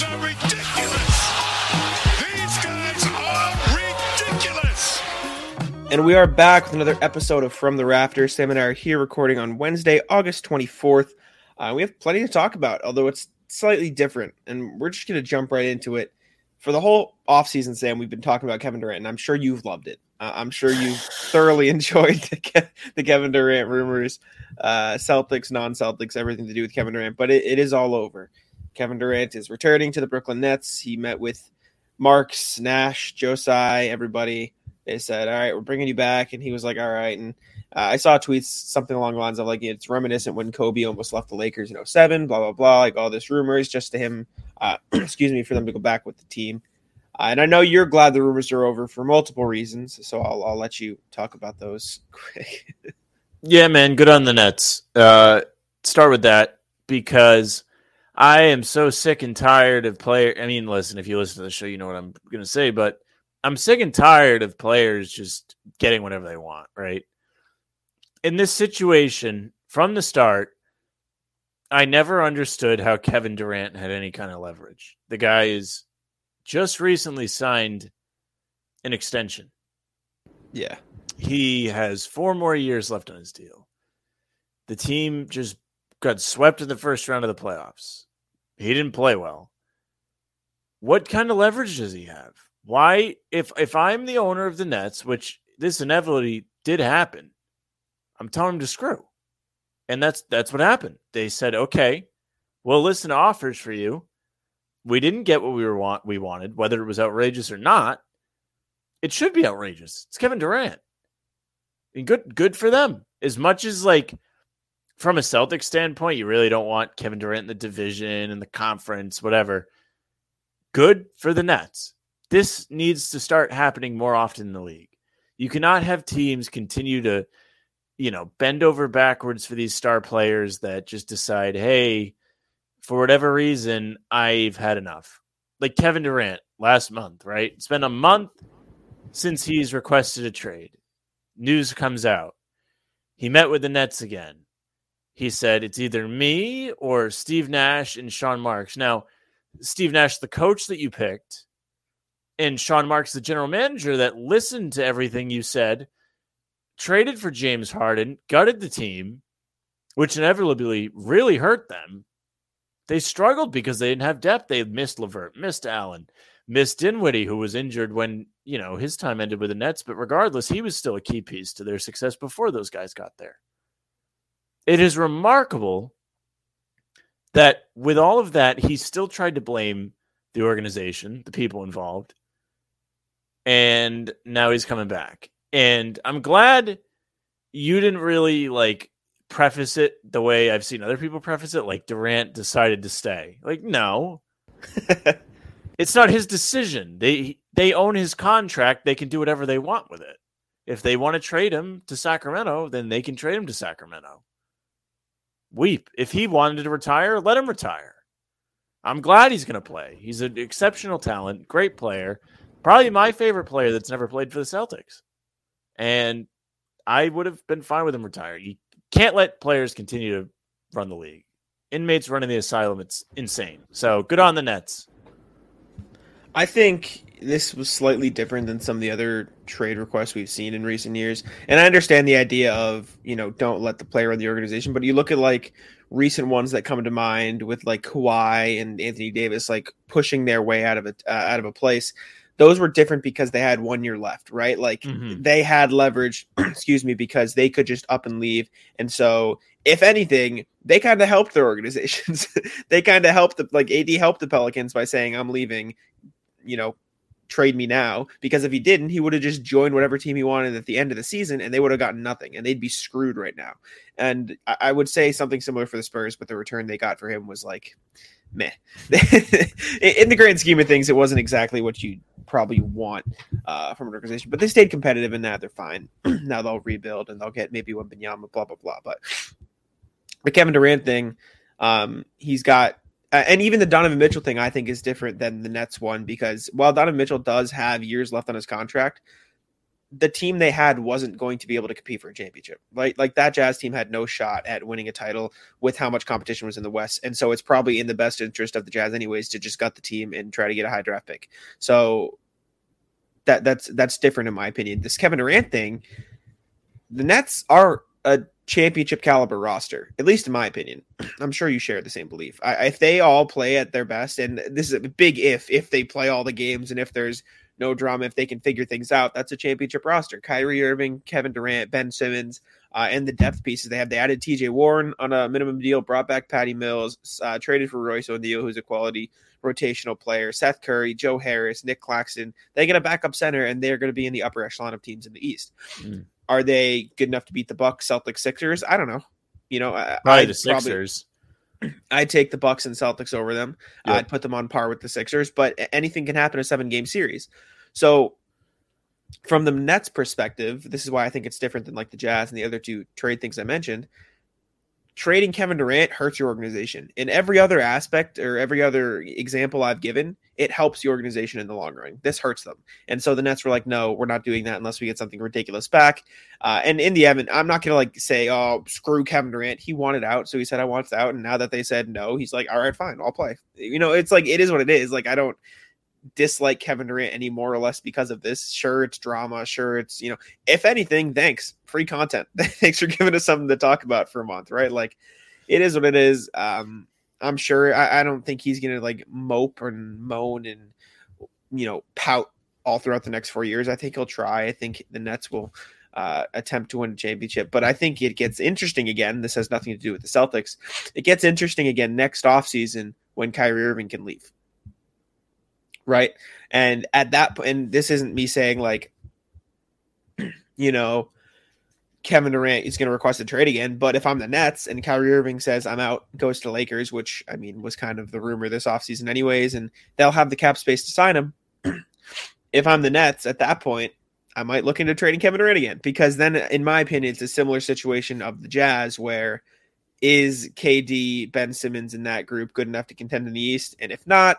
guys are ridiculous. These guys are ridiculous. And we are back with another episode of From the Rafters. Sam and I are here recording on Wednesday, August 24th. Uh, we have plenty to talk about, although it's slightly different. And we're just going to jump right into it. For the whole offseason, Sam, we've been talking about Kevin Durant, and I'm sure you've loved it. Uh, I'm sure you thoroughly enjoyed the, Ke- the Kevin Durant rumors, uh, Celtics, non Celtics, everything to do with Kevin Durant, but it, it is all over. Kevin Durant is returning to the Brooklyn Nets. He met with Marks, Nash, Joe Tsai, everybody. They said, All right, we're bringing you back. And he was like, All right. And uh, I saw tweets, something along the lines of like, it's reminiscent when Kobe almost left the Lakers in 07, blah, blah, blah. Like all this rumors just to him, uh, excuse me, for them to go back with the team. Uh, and I know you're glad the rumors are over for multiple reasons, so I'll, I'll let you talk about those quick. Yeah, man, good on the Nets. Uh, start with that because I am so sick and tired of player. I mean, listen, if you listen to the show, you know what I'm going to say, but I'm sick and tired of players just getting whatever they want, right? In this situation, from the start, I never understood how Kevin Durant had any kind of leverage. The guy is just recently signed an extension. yeah. He has four more years left on his deal. The team just got swept in the first round of the playoffs. He didn't play well. What kind of leverage does he have? Why, if if I'm the owner of the Nets, which this inevitably did happen, I'm telling him to screw. And that's that's what happened. They said, okay, we'll listen to offers for you. We didn't get what we were want we wanted, whether it was outrageous or not. It should be outrageous. It's Kevin Durant. And good good for them. As much as like from a Celtic standpoint, you really don't want Kevin Durant in the division and the conference, whatever. Good for the Nets. This needs to start happening more often in the league. You cannot have teams continue to, you know, bend over backwards for these star players that just decide, hey, for whatever reason, I've had enough. Like Kevin Durant last month, right? It's been a month since he's requested a trade. News comes out. He met with the Nets again. He said it's either me or Steve Nash and Sean Marks. Now, Steve Nash, the coach that you picked, and Sean Marks, the general manager that listened to everything you said, traded for James Harden, gutted the team, which inevitably really hurt them. They struggled because they didn't have depth. They missed Levert, missed Allen, missed Dinwiddie, who was injured when you know his time ended with the Nets. But regardless, he was still a key piece to their success before those guys got there. It is remarkable that with all of that, he still tried to blame the organization, the people involved, and now he's coming back. And I'm glad you didn't really like preface it the way I've seen other people preface it, like Durant decided to stay. Like, no, it's not his decision. They they own his contract. They can do whatever they want with it. If they want to trade him to Sacramento, then they can trade him to Sacramento. Weep. If he wanted to retire, let him retire. I'm glad he's going to play. He's an exceptional talent, great player, probably my favorite player that's never played for the Celtics. And I would have been fine with him retiring. You can't let players continue to run the league. Inmates running the asylum, it's insane. So good on the Nets. I think this was slightly different than some of the other trade requests we've seen in recent years. And I understand the idea of, you know, don't let the player run the organization, but you look at like recent ones that come to mind with like Kawhi and Anthony Davis like pushing their way out of a uh, out of a place. Those were different because they had one year left, right? Like Mhm. they had leverage, excuse me, because they could just up and leave. And so, if anything, they kind of helped their organizations. they kind of helped the like AD helped the Pelicans by saying, "I'm leaving." You know, trade me now because if he didn't, he would have just joined whatever team he wanted at the end of the season and they would have gotten nothing and they'd be screwed right now. And I, I would say something similar for the Spurs, but the return they got for him was like meh. In the grand scheme of things, it wasn't exactly what you probably want uh, from an organization, but they stayed competitive in that they're fine. now they'll rebuild and they'll get maybe one Binyama, blah, blah, blah. But the Kevin Durant thing, um, he's got uh, and even the Donovan Mitchell thing, I think, is different than the Nets one because while Donovan Mitchell does have years left on his contract, the team they had wasn't going to be able to compete for a championship. Like like that Jazz team had no shot at winning a title with how much competition was in the West. And so it's probably in the best interest of the Jazz anyways to just gut the team and try to get a high draft pick. So that that's that's different in my opinion. This Kevin Durant thing, the Nets are a championship caliber roster, at least in my opinion. I'm sure you share the same belief. I, if they all play at their best, and this is a big if, if they play all the games and if there's no drama, if they can figure things out, that's a championship roster. Kyrie Irving, Kevin Durant, Ben Simmons, uh, and the depth pieces they have. They added TJ Warren on a minimum deal, brought back Patty Mills, uh, traded for Royce O'Neale, who's a quality rotational player, Seth Curry, Joe Harris, Nick Claxton. They get a backup center, and they're going to be in the upper echelon of teams in the East. Mm. Are they good enough to beat the Bucks, Celtics, Sixers? I don't know. You know, probably I'd the Sixers. Probably, I'd take the Bucks and Celtics over them. Yep. I'd put them on par with the Sixers, but anything can happen in a seven game series. So, from the Nets' perspective, this is why I think it's different than like the Jazz and the other two trade things I mentioned. Trading Kevin Durant hurts your organization. In every other aspect or every other example I've given, it helps the organization in the long run. This hurts them. And so the Nets were like, no, we're not doing that unless we get something ridiculous back. Uh, and in the end, I'm not going to like say, oh, screw Kevin Durant. He wanted out. So he said, I want out. And now that they said no, he's like, all right, fine, I'll play. You know, it's like, it is what it is. Like, I don't dislike Kevin Durant any more or less because of this. Sure, it's drama. Sure, it's, you know, if anything, thanks. Free content. thanks for giving us something to talk about for a month, right? Like, it is what it is. Um, I'm sure. I, I don't think he's going to like mope and moan and, you know, pout all throughout the next four years. I think he'll try. I think the Nets will uh, attempt to win a championship. But I think it gets interesting again. This has nothing to do with the Celtics. It gets interesting again next offseason when Kyrie Irving can leave right? And at that point, and this isn't me saying like, you know, Kevin Durant is going to request a trade again. But if I'm the Nets and Kyrie Irving says I'm out, goes to Lakers, which I mean was kind of the rumor this offseason anyways, and they'll have the cap space to sign him. if I'm the Nets at that point, I might look into trading Kevin Durant again because then, in my opinion, it's a similar situation of the Jazz where is KD, Ben Simmons, in that group good enough to contend in the East? And if not,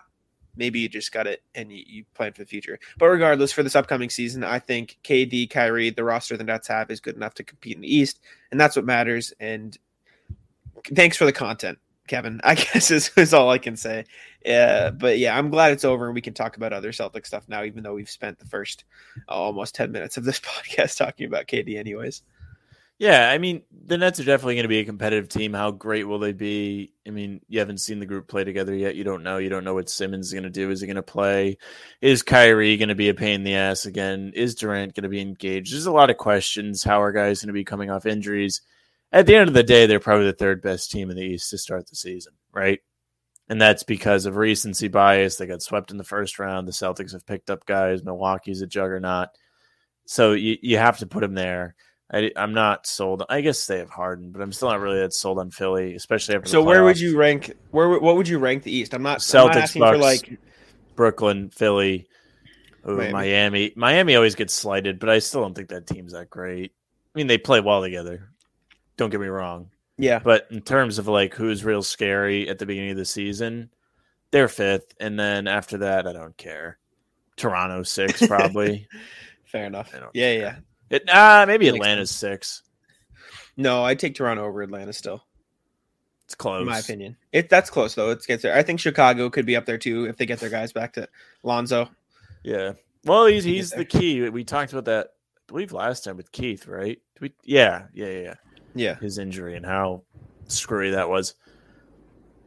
maybe you just got it and you, you plan for the future. But regardless, for this upcoming season, I think KD, Kyrie, the roster the Nets have is good enough to compete in the East, and that's what matters. And thanks for the content, Kevin. I guess is, is all I can say. Uh, but yeah, I'm glad it's over and we can talk about other Celtic stuff now, even though we've spent the first almost 10 minutes of this podcast talking about KD, anyways. Yeah, I mean, the Nets are definitely going to be a competitive team. How great will they be? I mean, you haven't seen the group play together yet. You don't know. You don't know what Simmons is going to do. Is he going to play? Is Kyrie going to be a pain in the ass again? Is Durant going to be engaged? There's a lot of questions. How are guys going to be coming off injuries? At the end of the day, they're probably the third best team in the East to start the season, right? And that's because of recency bias. They got swept in the first round. The Celtics have picked up guys. Milwaukee's a juggernaut. So you, you have to put them there. I, am not sold. I guess they have Harden, but I'm still not really that sold on Philly, especially after. So where would you rank? Where what would you rank the East? I'm not Celtics, I'm not asking Bucks, for like Brooklyn, Philly, ooh, Miami. Miami. Miami. always gets slighted, but I still don't think that team's that great. I mean, they play well together. Don't get me wrong, yeah. but in terms of like who's real scary at the beginning of the season, they're fifth, and then after that, I don't care. Toronto six probably. Fair enough. Yeah, care. yeah. It, ah, maybe Makes Atlanta's six. No, I'd take Toronto over Atlanta still, It's close. in my opinion. It that's close though. It gets there. I think Chicago could be up there too if they get their guys back to Lonzo. Yeah. Well, he's he's the key. We talked about that, I believe, last time with Keith, right? We, yeah, yeah, yeah, yeah. Yeah. His injury and how screwy that was.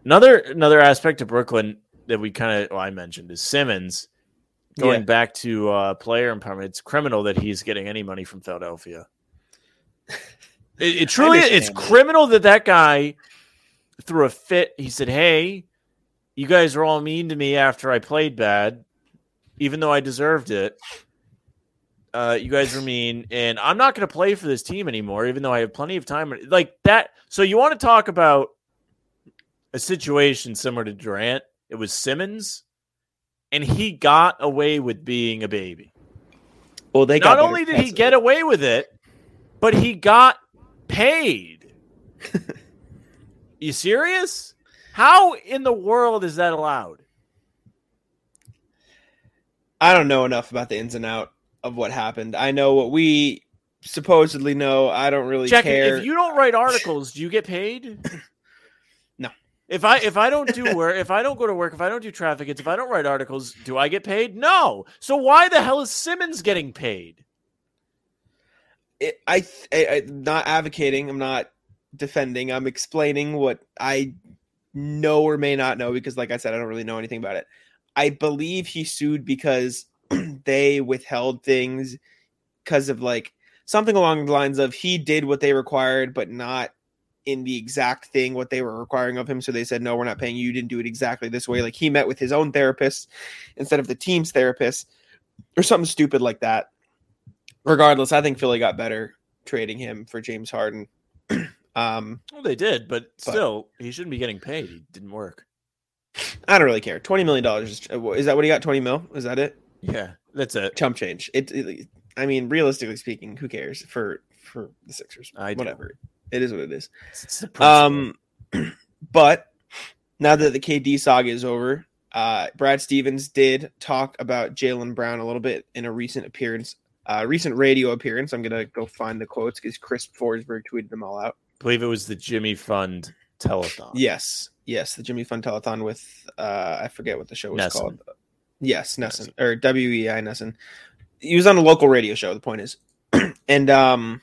Another another aspect of Brooklyn that we kind of well, I mentioned is Simmons. Going Yeah. back to uh, player empowerment, it's criminal that he's getting any money from Philadelphia. It, it truly it's that. criminal that that guy threw a fit. He said, "Hey, you guys are all mean to me after I played bad, even though I deserved it. Uh, you guys were mean, and I'm not going to play for this team anymore, even though I have plenty of time. Like that. So you want to talk about a situation similar to Durant? It was Simmons, and he got away with being a baby. Well, they got Not only did he get away with it, but he got paid. you serious? How in the world is that allowed? I don't know enough about the ins and out of what happened. I know what we supposedly know. I don't really Jack, care. if you don't write articles, do you get paid? If I if I don't do work, if I don't go to work, if I don't do traffic, it's if I don't write articles, do I get paid? No. So why the hell is Simmons getting paid? it, I, I, I'm not advocating. I'm not defending. I'm explaining what I know or may not know because, like I said, I don't really know anything about it. I believe he sued because they withheld things because of like something along the lines of he did what they required, but not in the exact thing what they were requiring of him. So they said, no, we're not paying you. You didn't do it exactly this way. Like he met with his own therapist instead of the team's therapist or something stupid like that regardless, I think Philly got better trading him for James Harden. um, Well, they did, but still, he shouldn't be getting paid. He didn't work. I don't really care. Twenty million dollars is, is that what he got? Twenty mil? Is that it? Yeah, that's it. Chump change. It, it- I mean, realistically speaking, who cares for for the Sixers? I do. Whatever. It is what it is. It's. Um, but now that the KD saga is over, uh, Brad Stevens did talk about Jaylen Brown a little bit in a recent appearance, uh, recent radio appearance. I'm gonna go find the quotes because Chris Forsberg tweeted them all out. I believe it was the Jimmy Fund telethon. Yes, yes, the Jimmy Fund Telethon with uh, I forget what the show was NESN. called. Yes, NESN or WEEI NESN. He was on a local radio show. The point is, and um,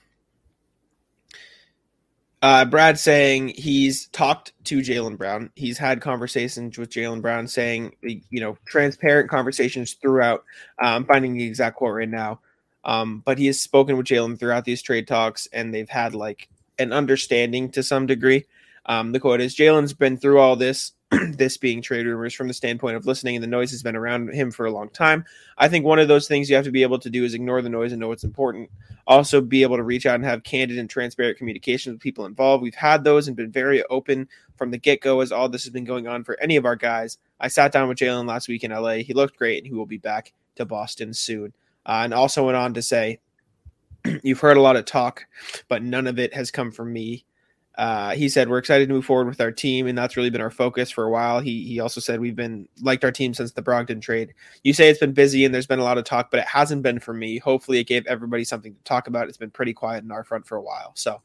uh, Brad saying he's talked to Jaylen Brown. He's had conversations with Jaylen Brown, saying you know transparent conversations throughout. I'm finding the exact quote right now, um, but he has spoken with Jaylen throughout these trade talks, and they've had like an understanding to some degree. Um, the quote is Jaylen's been through all this, this being trade rumors from the standpoint of listening, and the noise has been around him for a long time. I think one of those things you have to be able to do is ignore the noise and know what's important. Also, be able to reach out and have candid and transparent communication with people involved. We've had those and been very open from the get go as all this has been going on for any of our guys. I sat down with Jaylen last week in LA. He looked great, and he will be back to Boston soon. Uh, and also went on to say, You've heard a lot of talk, but none of it has come from me. Uh, he said we're excited to move forward with our team, and that's really been our focus for a while. He he also said we've been liked our team since the Brogdon trade. You say it's been busy and there's been a lot of talk, but it hasn't been for me. Hopefully, it gave everybody something to talk about. It's been pretty quiet in our front for a while. So,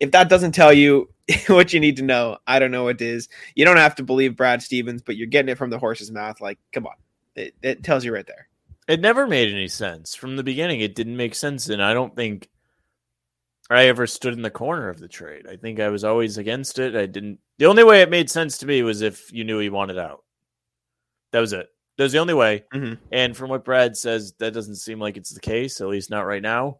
if that doesn't tell you what you need to know, I don't know what it is. You don't have to believe Brad Stevens, but you're getting it from the horse's mouth. Like, come on, it, it tells you right there. It never made any sense from the beginning. It didn't make sense, and I don't think I ever stood in the corner of the trade. I think I was always against it. I didn't. The only way it made sense to me was if you knew he wanted out. That was it. That was the only way. Mhm. And from what Brad says, that doesn't seem like it's the case, at least not right now.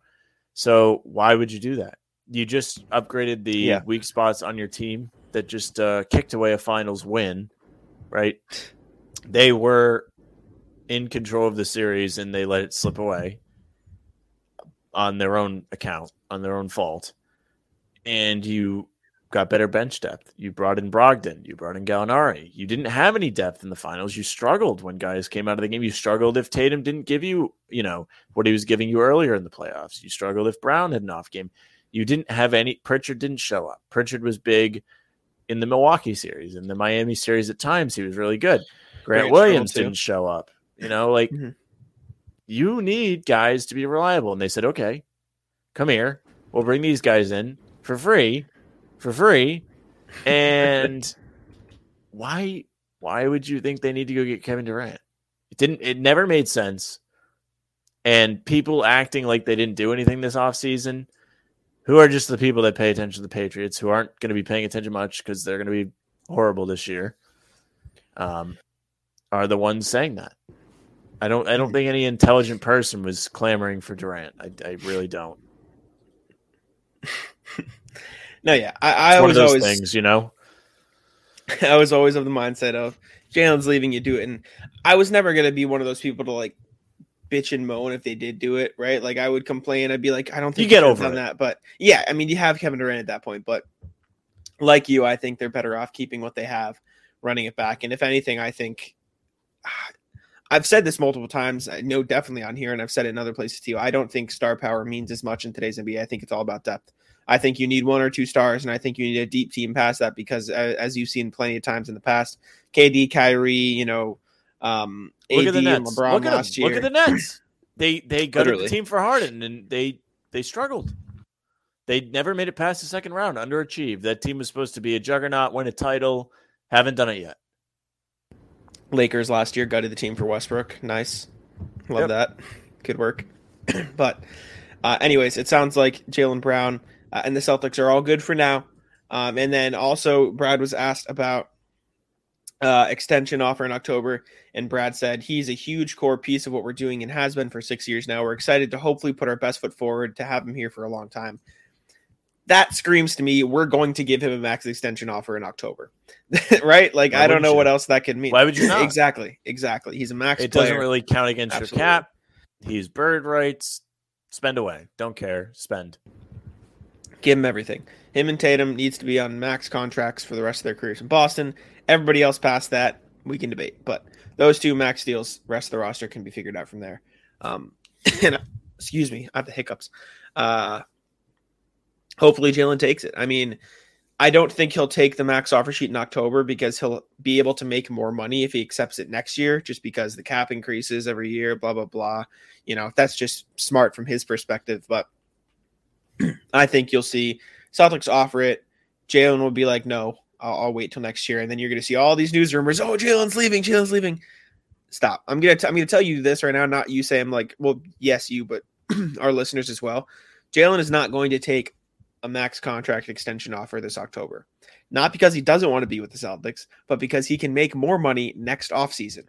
So why would you do that? You just upgraded the Yeah. weak spots on your team that just uh, kicked away a finals win, right? They were in control of the series and they let it slip away on their own account, on their own fault. And you got better bench depth. You brought in Brogdon. You brought in Gallinari. You didn't have any depth in the finals. You struggled when guys came out of the game. You struggled if Tatum didn't give you, you know, what he was giving you earlier in the playoffs. You struggled if Brown had an off game. You didn't have any. Pritchard didn't show up. Pritchard was big in the Milwaukee series. In the Miami series, at times he was really good. Grant Williams didn't show up. You know, like Mhm. you need guys to be reliable. And they said, okay, come here. We'll bring these guys in for free, for free. And why why would you think they need to go get Kevin Durant? It didn't it never made sense. And people acting like they didn't do anything this offseason, who are just the people that pay attention to the Patriots, who aren't going to be paying attention much because they're going to be horrible this year, um, are the ones saying that. I don't. I don't think any intelligent person was clamoring for Durant. I, I really don't. No, yeah, I, I It's one of was those always things, you know. I was always of the mindset of Jaylen's leaving, you do it, and I was never gonna be one of those people to like bitch and moan if they did do it, right? Like I would complain, I'd be like, I don't think You get over that, but yeah, I mean, you have Kevin Durant at that point, but like you, I think they're better off keeping what they have, running it back, and if anything, I think. I've said this multiple times. I know definitely on here, and I've said it in other places too. I don't think star power means as much in today's NBA. I think it's all about depth. I think you need one or two stars, and I think you need a deep team past that because, uh, as you've seen plenty of times in the past, KD, Kyrie, you know, um, Look AD, at the and Nets. LeBron Look at, last them. year. Look at the Nets. They they gutted Literally. the team for Harden, and they they struggled. They never made it past the second round, underachieved. That team was supposed to be a juggernaut, win a title, haven't done it yet. Lakers last year gutted the team for Westbrook. Nice. Love Yep. that. Good work. but, uh, anyways, it sounds like Jaylen Brown uh, and the Celtics are all good for now. Um, and then also, Brad was asked about uh, extension offer in October, and Brad said he's a huge core piece of what we're doing and has been for six years now. We're excited to hopefully put our best foot forward to have him here for a long time. That screams to me we're going to give him a max extension offer in October, right? Like Why I don't know you? what else that could mean. Why would you not? exactly, exactly. He's a max. It player. doesn't really count against Absolutely. your cap. He's bird rights. Spend away. Don't care. Spend. Give him everything. Him and Tatum needs to be on max contracts for the rest of their careers in Boston. Everybody else past that, we can debate. But those two max deals, rest of the roster can be figured out from there. Um, and excuse me, I have the hiccups. Uh, hopefully Jaylen takes it. I mean, I don't think he'll take the max offer sheet in October because he'll be able to make more money if he accepts it next year, just because the cap increases every year, blah, blah, blah. You know, that's just smart from his perspective. But I think you'll see Celtics offer it. Jaylen will be like, no, I'll, I'll wait till next year. And then you're going to see all these news rumors. Oh, Jaylen's leaving. Jaylen's leaving. Stop. I'm gonna t- I'm gonna tell you this right now. Not you say I'm like, well, yes, you, but our listeners as well. Jaylen is not going to take a max contract extension offer this October. Not because he doesn't want to be with the Celtics, but because he can make more money next offseason.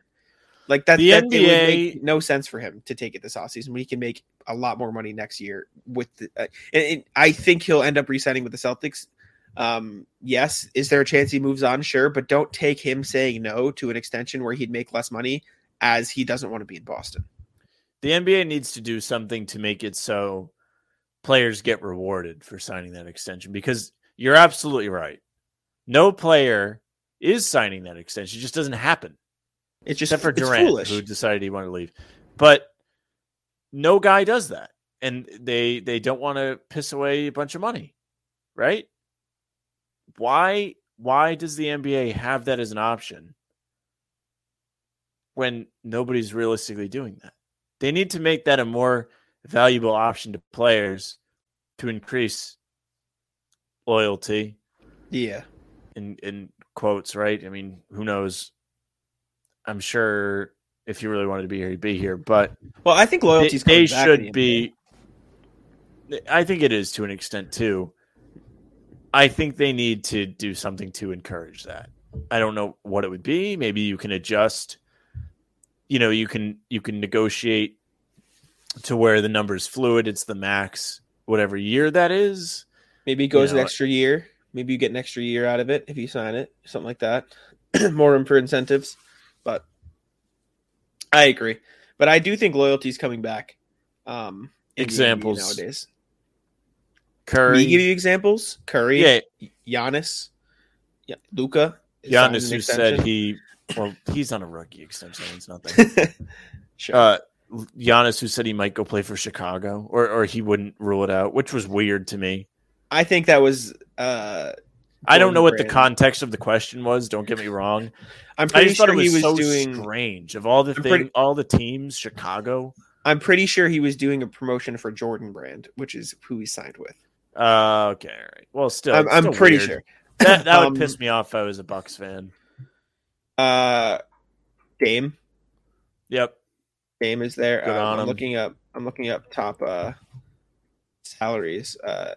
Like that, The that NBA make no sense for him to take it this offseason when he can make a lot more money next year with the uh, and, and I think he'll end up resigning with the Celtics. Um, yes, is there a chance he moves on? Sure, but don't take him saying no to an extension where he'd make less money as he doesn't want to be in Boston. The NBA needs to do something to make it so players get rewarded for signing that extension because you're absolutely right. No player is signing that extension. It just doesn't happen. It's just Except for Durant, who decided he wanted to leave. But no guy does that. And they they don't want to piss away a bunch of money. Right? Why why does the NBA have that as an option when nobody's realistically doing that? They need to make that a more valuable option to players to increase loyalty Yeah, in in quotes, right? I mean, who knows? I'm sure if you really wanted to be here, you'd be here, but well, I think they, they back to the should be. I think it is to an extent too. I think they need to do something to encourage that. I don't know what it would be. Maybe you can adjust. You know, you can you can negotiate to where the number's fluid. It's the max, whatever year that is. Maybe it goes know, an extra year. Maybe you get an extra year out of it if you sign it, something like that. More room for incentives. But I agree. But I do think loyalty is coming back. Um, in the NBA Examples. nowadays. Curry, give you examples. Curry, yeah, Giannis, yeah, Luka. Giannis, who said he, well, he's on a rookie extension. It's nothing. sure. uh, Giannis, who said he might go play for Chicago, or or he wouldn't rule it out, which was weird to me. I think that was. Uh, I don't know what the context of the question was. Don't get me wrong. I'm I pretty just thought sure it was, he was so doing. strange. Of all the thing, pretty- all the teams, Chicago. I'm pretty sure he was doing a promotion for Jordan Brand, which is who he signed with. Uh, okay, all right. Well, still, I'm, it's I'm pretty weird. sure. that that would Um, piss me off if I was a Bucks fan. Uh, Dame. Yep. Dame is there. Good on I'm him. looking up. I'm looking up top uh, salaries. Uh,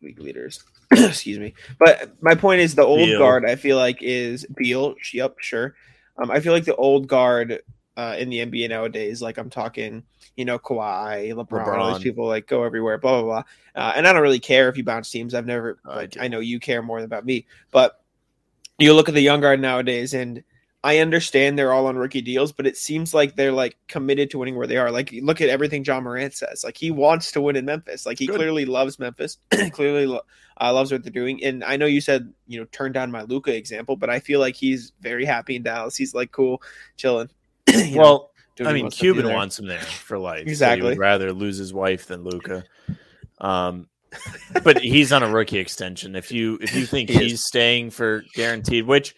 league leaders. Excuse me. But my point is the old Beal. guard. I feel like is Beal. Yep, sure. Um, I feel like the old guard uh, in the NBA nowadays, like I'm talking, you know, Kawhi, LeBron, all these people like go everywhere, blah blah blah. Uh, and I don't really care if you bounce teams. I've never. I like, do. I know you care more about me, but you look at the young guard nowadays, and I understand they're all on rookie deals, but it seems like they're like committed to winning where they are. Like, look at everything Ja Morant says. Like, he wants to win in Memphis. Like, he Good. clearly loves Memphis. clearly lo- uh, loves what they're doing. And I know you said you know turn down my Luka example, but I feel like he's very happy in Dallas. He's like cool, chilling. you know, Well, I mean, wants to do Cuban wants him there for life. so Exactly. would rather lose his wife than Luka. Um, but he's on a rookie extension. If you if you think He is. he's staying for guaranteed, which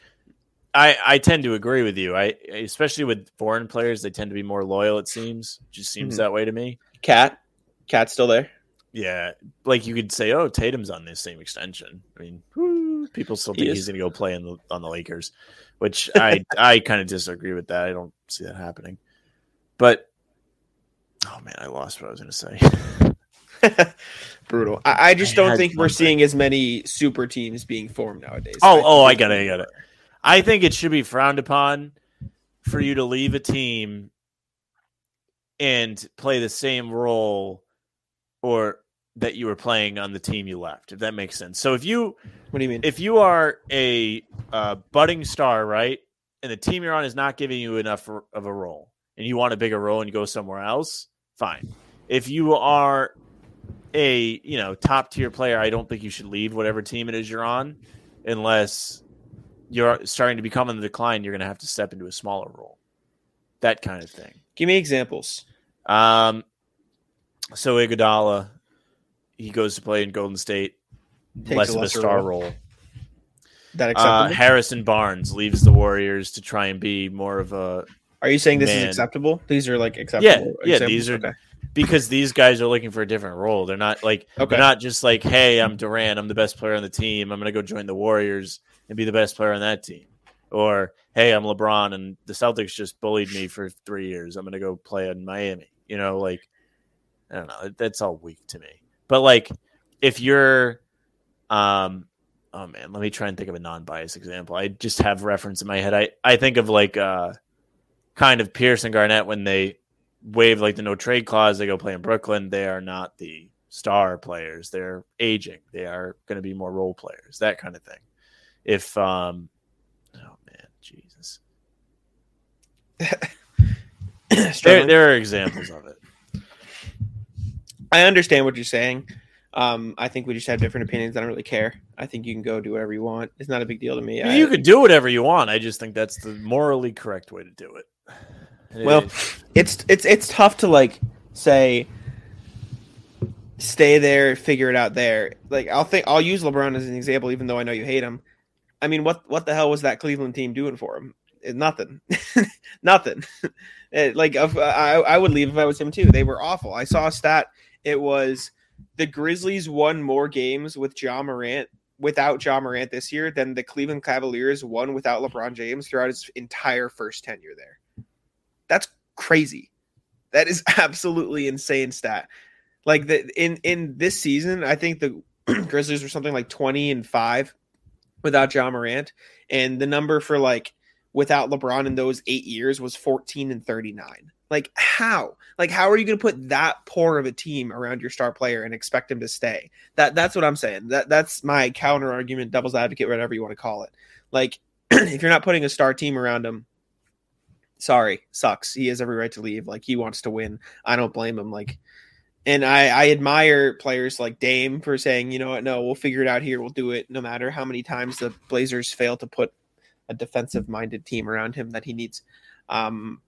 I I tend to agree with you. I especially with foreign players, they tend to be more loyal. It seems, just seems Mhm. that way to me. Cat, Cat's still there. Yeah, like you could say, oh, Tatum's on this same extension. I mean, whoo, people still think is. he's going to go play in the, on the Lakers, which I I kind of disagree with that. I don't see that happening. But oh man, I lost what I was going to say. Brutal. I, I just I don't think we're seeing as many super teams being formed nowadays. Oh, think oh, I got it, I got it. I think it should be frowned upon for you to leave a team and play the same role or that you were playing on the team you left, if that makes sense. So if you What do you mean? if you are a uh, budding star, right, and the team you're on is not giving you enough of a role, and you want a bigger role and you go somewhere else, fine. If you are a you know top tier player, I don't think you should leave whatever team it is you're on, unless you're starting to become on the decline. You're going to have to step into a smaller role, that kind of thing. Give me examples. Um, so Iguodala, he goes to play in Golden State, Takes less a of a star role. role. That Uh, acceptable? Harrison Barnes leaves the Warriors to try and be more of a are you saying this man. is acceptable? These are like acceptable. yeah. examples? These are okay. because these guys are looking for a different role. They're not like Okay. they're not just like, hey, I'm Durant, I'm the best player on the team. I'm gonna go join the Warriors and be the best player on that team. Or hey, I'm LeBron and the Celtics just bullied me for three years. I'm gonna go play in Miami. You know, like I don't know. That's all weak to me. But like if you're um oh man, let me try and think of a non-biased example. I just have reference in my head. I I think of like uh kind of Pierce and Garnett when they waive like the no trade clause, they go play in Brooklyn. They are not the star players. They're aging. They are going to be more role players. That kind of thing. If um oh man, Jesus. There there are examples of it. I understand what you're saying. Um, I think we just have different opinions. I don't really care. I think you can go do whatever you want. It's not a big deal to me. I, you could do whatever you want. I just think that's the morally correct way to do it. It Well, is. it's it's it's tough to like say stay there, figure it out there. Like I'll think I'll use LeBron as an example, even though I know you hate him. I mean, what what the hell was that Cleveland team doing for him? Eh, Nothing, nothing. Eh, like if, I I would leave if I was him too. They were awful. I saw a stat. It was the Grizzlies won more games with Ja Morant without Ja Morant this year than the Cleveland Cavaliers won without LeBron James throughout his entire first tenure there. That's crazy. That is absolutely insane stat. Like the in in this season, I think the Grizzlies were something like 20 and 5 without Ja Morant and the number for like without LeBron in those 8 years was 14 and 39. Like how? Like how are you going to put that poor of a team around your star player and expect him to stay? That that's what I'm saying. That that's my counter argument, devil's advocate, whatever you want to call it. Like if you're not putting a star team around him, sorry, sucks. He has every right to leave. Like he wants to win. I don't blame him. Like, and I I admire players like Dame for saying, you know what, no, we'll figure it out here. We'll do it, no matter how many times the Blazers fail to put a defensive minded team around him that he needs. Um,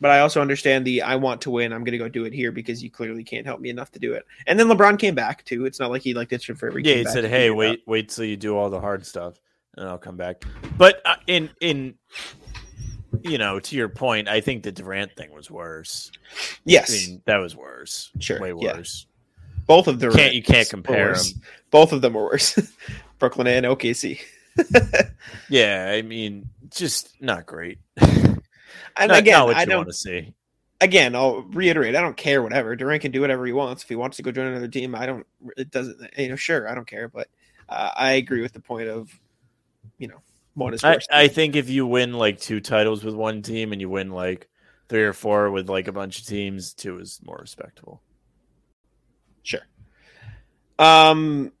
but I also understand the I want to win. I'm going to go do it here because you clearly can't help me enough to do it. And then LeBron came back too. It's not like he like ditched him forever. yeah, he said, "Hey, figure it out. wait, wait till you do all the hard stuff, and I'll come back." But uh, in in you know, to your point, I think the Durant thing was worse. Yes, I mean, that was worse. Sure, way yeah. worse. both of them. Can't you can't compare them? Both of them were worse. Brooklyn and OKC. Yeah, I mean, just not great. And not, again, not what I you don't. want to see. Again, I'll reiterate. I don't care. Whatever Durant can do whatever he wants. If he wants to go join another team, I don't. It doesn't. You know, sure, I don't care. But uh, I agree with the point of, you know, I. I think if you win like two titles with one team and you win like three or four with like a bunch of teams, two is more respectable. Sure. Um.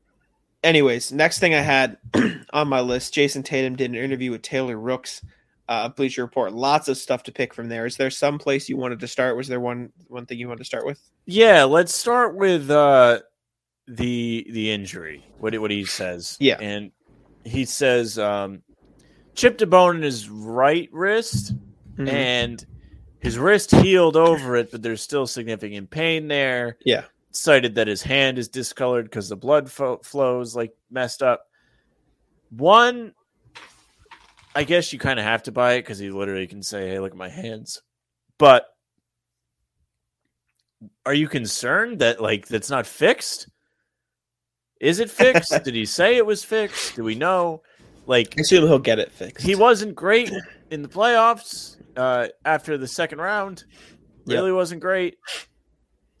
Anyways, next thing I had on my list, Jayson Tatum did an interview with Taylor Rooks, uh, Bleacher Report. Lots of stuff to pick from there. Is there some place you wanted to start? Was there one one thing you wanted to start with? Yeah, let's start with uh the the injury. What what he says. Yeah. and he says um, chipped a bone in his right wrist, Mhm. and his wrist healed over it, but there's still significant pain there. Yeah. cited that his hand is discolored because the blood fo- flows like messed up. One, I guess you kind of have to buy it because he literally can say, "Hey, look at my hands." But are you concerned that like that's not fixed? Is it fixed? Did he say it was fixed? Do we know? Like I assume he'll get it fixed. he wasn't great in the playoffs uh, after the second round. Really wasn't great.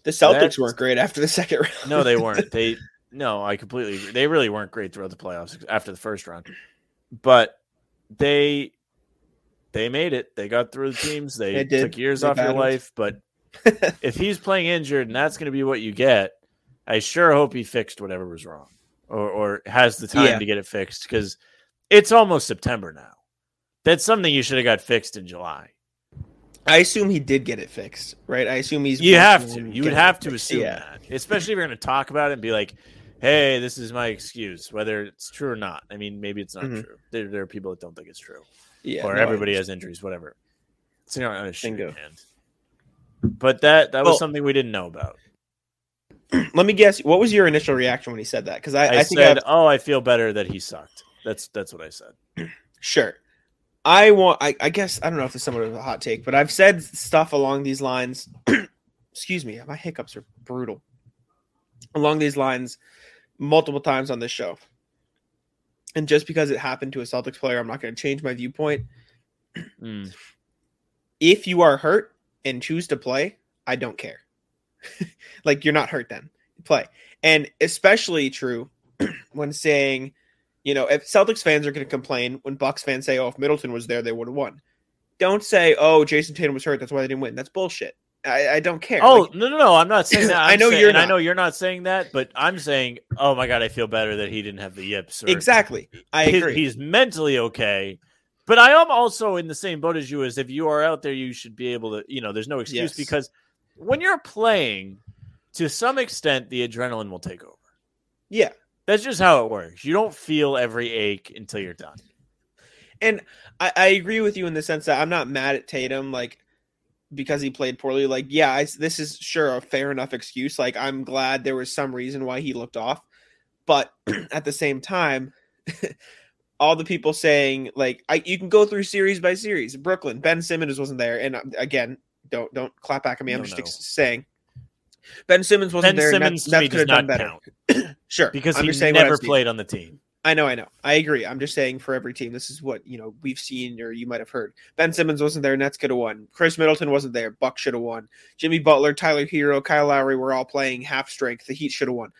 the Celtics That's- weren't great after the second round. No, they weren't. They no, I completely agree. They really weren't great throughout the playoffs after the first round. But they they made it. They got through the teams. They They took years They off your life. But if he's playing injured and that's going to be what you get, I sure hope he fixed whatever was wrong or or has the time Yeah. to get it fixed because it's almost September now. That's something you should have got fixed in July. I assume he did get it fixed, right? I assume he's. You have to. You would have to fixed. assume Yeah. that, especially if you're going to talk about it and be like, "Hey, this is my excuse," whether it's true or not. I mean, maybe it's not Mhm. true. There, there are people that don't think it's true, Yeah. or no, everybody has injuries, whatever. It's not on a Bingo. hand. But that that was Well- something we didn't know about. Let me guess. What was your initial reaction when he said that? Because I, I, I, think said, I've, "Oh, I feel better that he sucked." That's that's what I said. sure. I want. I, I guess I don't know if this is somewhat of a hot take, but I've said stuff along these lines. excuse me, my hiccups are brutal. Along these lines, multiple times on this show, and just because it happened to a Celtics player, I'm not going to change my viewpoint. Mm. if you are hurt and choose to play, I don't care. like you're not hurt then. Play. And especially true when saying, you know, if Celtics fans are going to complain when Bucks fans say, "Oh, if Middleton was there, they would have won." Don't say, "Oh, Jayson Tatum was hurt, that's why they didn't win." That's bullshit. I, I don't care. Oh Like, no no no! I'm not saying that. I I'm know saying- you're and I not. know you're not saying that, but I'm saying, oh my god, I feel better that he didn't have the yips. Or, exactly. I he- agree. he's mentally okay. But I am also in the same boat as you. As if you are out there, you should be able to. You know, there's no excuse Yes. because when you're playing, to some extent, the adrenaline will take over. yeah. That's just how it works. You don't feel every ache until you're done. And I, I agree with you in the sense that I'm not mad at Tatum, like because he played poorly. Like, yeah, I, this is sure a fair enough excuse. Like, I'm glad there was some reason why he looked off, but at the same time, all the people saying like I, you can go through series by series. Brooklyn, Ben Simmons wasn't there, and um, again, don't don't clap back at me. I'm No, just no. saying Ben Simmons wasn't Ben there. Simmons Nets me could have done not better. count Sure, because I'm he just saying never played on the team. I know, I know. I agree. I'm just saying for every team, this is what you know we've seen or you might have heard. Ben Simmons wasn't there, Nets could have won. Khris Middleton wasn't there, Buck should have won. Jimmy Butler, Tyler Herro, Kyle Lowry were all playing half strength. The Heat should have won.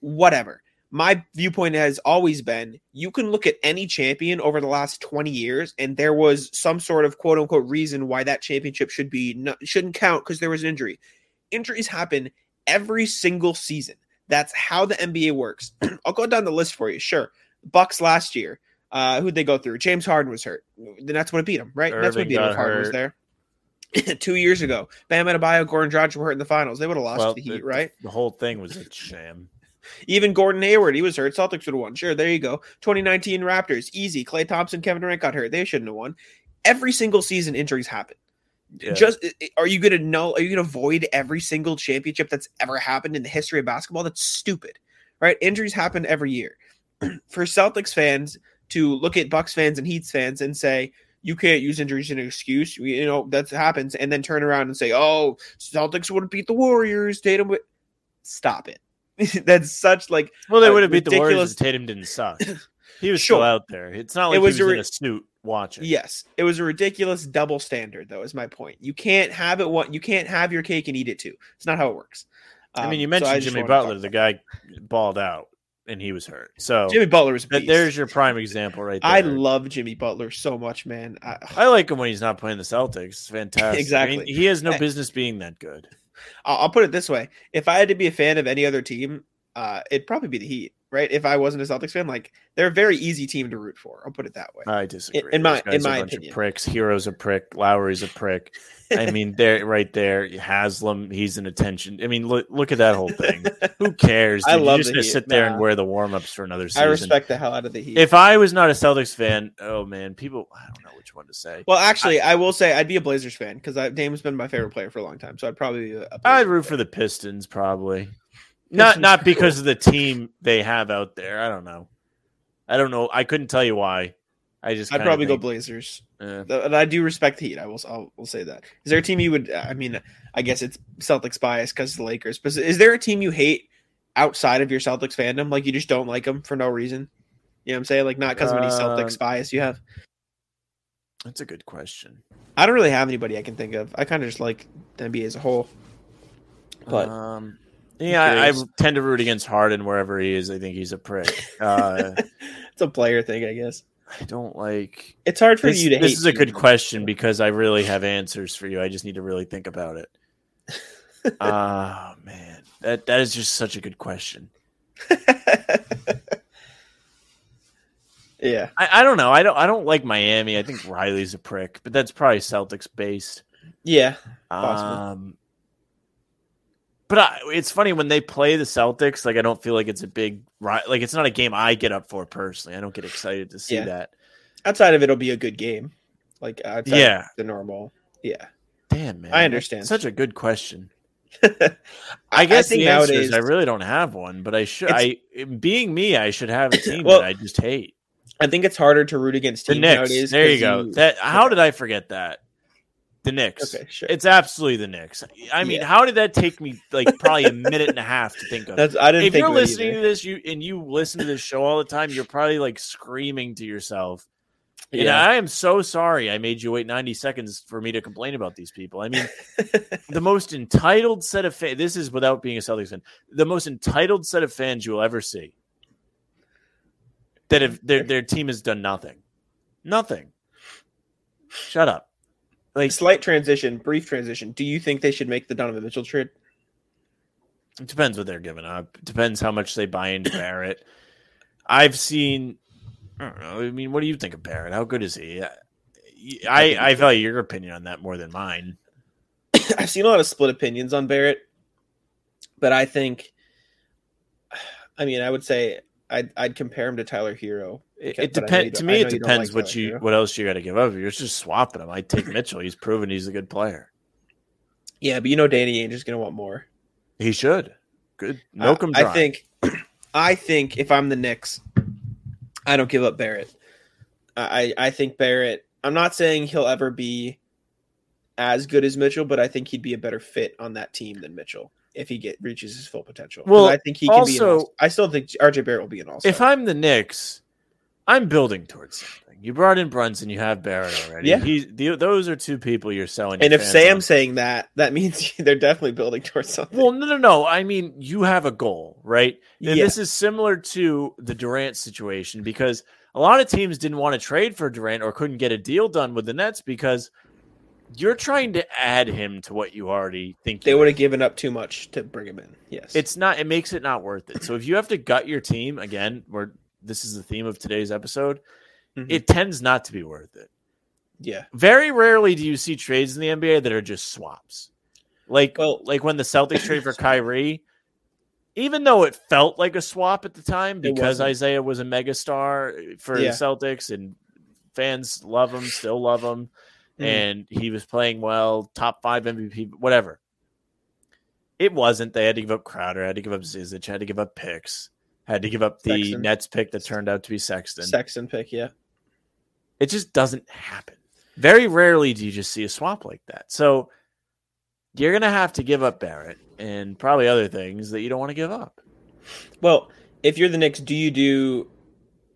Whatever. My viewpoint has always been you can look at any champion over the last 20 years, and there was some sort of quote unquote reason why that championship should be no, shouldn't count because there was an injury. Injuries happen every single season. That's how the NBA works. I'll go down the list for you. Sure. Bucks last year. Uh, who'd they go through? James Harden was hurt. The Nets would have beat him, right? Nets would beat him if Harden was there. Two years ago, Bam Adebayo, Goran Dragic were hurt in the finals. They would have lost Well, to the Heat, the- right? The whole thing was a sham. Even Gordon Hayward, he was hurt. Celtics would have won. Sure, there you go. 2019 Raptors, easy. Klay Thompson, Kevin Durant got hurt. They shouldn't have won. Every single season, injuries happen. Yeah. Just are you going to know? Are you going to avoid every single championship that's ever happened in the history of basketball? That's stupid, right? Injuries happen every year. For Celtics fans to look at Bucks fans and Heats fans and say you can't use injuries as an excuse, you know that happens, and then turn around and say, "Oh, Celtics would have beat the Warriors." Tatum would stop it. that's such like Well, they would have beat the Warriors ridiculous- Tatum didn't suck. He was Sure. still out there. It's not It like was he was a in a suit watching. Yes, it was a ridiculous double standard, though. Is my point. You can't have it. What you can't have your cake and eat it too. It's not how it works. I mean, you Um, so mentioned Jimmy to talk Butler. The guy balled out and he was hurt. So. Jimmy Butler was a beast. there's your prime example right there. I love Jimmy Butler so much, man. I, I like him when he's not playing the Celtics. It's fantastic. I mean, Exactly. he has no business being that good. I'll put it this way: if I had to be a fan of any other team, uh, it'd probably be the Heat, right? If I wasn't a Celtics fan, like they're a very easy team to root for. I'll put it that way. I disagree. in my- in my a bunch opinion. of pricks. Herro's a prick. Lowry's a prick. I mean, they're right there. Haslem, he's an attention. I mean, look look at that whole thing. Who cares? I love You're just gonna Heat. sit there Nah. and wear the warm ups for another season. I respect the hell out of the Heat. If I was not a Celtics fan, oh man, people, I don't know which one to say. well, actually, I, will say I'd be a Blazers fan because Dame's been my favorite player for a long time. So I'd probably be a, I'd root fan. for the Pistons, probably. Not not are because of the team they have out there. I don't know. I don't know. I couldn't tell you why. I just I'd probably go Blazers. Th- And I do respect the Heat. I will. I'll, will say that. Is there a team you would? I mean, I guess it's Celtics bias because the Lakers. But is there a team you hate outside of your Celtics fandom? Like you just don't like them for no reason. You know what I'm saying? Like not because of any Um, Celtics bias you have. that's a good question. I don't really have anybody I can think of. I kind of just like the NBA as a whole. But um, yeah, I, I tend to root against Harden wherever he is. I think he's a prick. Uh, it's a player thing, I guess. I don't like. It's hard for This, you to this is a good question because I really have answers for you. I just need to really think about it. Ah man, that that is just such a good question. yeah, I, I don't know. I don't I don't like Miami. I think Riley's a prick, but that's probably Celtics based. yeah. Possible. Um, but I, it's funny when they play the Celtics. Like I don't feel like it's a big like it's not a game I get up for personally. I don't get excited to see Yeah. that. Outside of it, it'll be a good game. Like outside Yeah. of the normal. Yeah, Damn man, I understand. Such a good question. I, I guess think the answer nowadays is I really don't have one, but I should. I being me, I should have a team Well, that I just hate. I think it's harder to root against The teams Knicks. nowadays. There you go. That how did I forget that? The Knicks. Okay, sure. It's absolutely the Knicks. I mean, Yeah. how did that take me like probably a minute and a half to think of? That's I didn't if you're listening either. to this, you and you listen to this show all the time, you're probably like screaming to yourself. And Yeah. I am so sorry I made you wait 90 seconds for me to complain about these people. I mean, the most entitled set of fans, this is without being a Celtics fan, the most entitled set of fans you will ever see. That if their their team has done nothing. Nothing. Shut up. Like Slight transition, brief transition. Do you think they should make the Donovan Mitchell trade? It depends what they're giving up. It depends how much they buy into Barrett. I've seen. I don't know. I mean, what do you think of Barrett? How good is he? I I, I value your opinion on that more than mine. I've seen a lot of split opinions on Barrett, but I think, I mean, I would say I'd, I'd compare him to Tyler Herro. It, it but I know you depends. To me, it know you don't depends like what Tyler you Herro. what else you got to give up. You're just swapping him. I'd take Mitchell. He's proven he's a good player. Yeah, but you know, Danny Ainge is going to want more. He should. Good. No, him I. I think, I think if I'm the Knicks, I don't give up Barrett. I, I think Barrett. I'm not saying he'll ever be as good as Mitchell, but I think he'd be a better fit on that team than Mitchell if he get reaches his full potential. Well, I think he can be. An also- all, I still think RJ Barrett will be an all. if I'm the Knicks, I'm building towards something. You brought in Brunson. You have Barrett already. Yeah. He, the, those are two people you're selling. and if Sam's saying that, that means they're definitely building towards something. Well, no, no, no. I mean, you have a goal, right? And Yeah. this is similar to the Durant situation because a lot of teams didn't want to trade for Durant or couldn't get a deal done with the Nets because you're trying to add him to what you already think. they would have given up too much to bring him in. Yes, It's not. It makes it not worth it. So if you have to gut your team again, where this is the theme of today's episode, Mhm. it tends not to be worth it. yeah. Very rarely do you see trades in the NBA that are just swaps. Like Well- like when the Celtics trade for Kyrie, even though it felt like a swap at the time because. Isaiah was a megastar for Yeah. the Celtics and fans love him, still love him, Mhm. and he was playing well, top five MVP, whatever. It wasn't. They had to give up Crowder, had to give up Zizic, had to give up picks, had to give up the Sexton. Nets pick that turned out to be Sexton. Sexton pick. Yeah, It just doesn't happen. Very rarely do you just see a swap like that. So you're going to have to give up Barrett and probably other things that you don't want to give up. Well, if you're the Knicks, do you do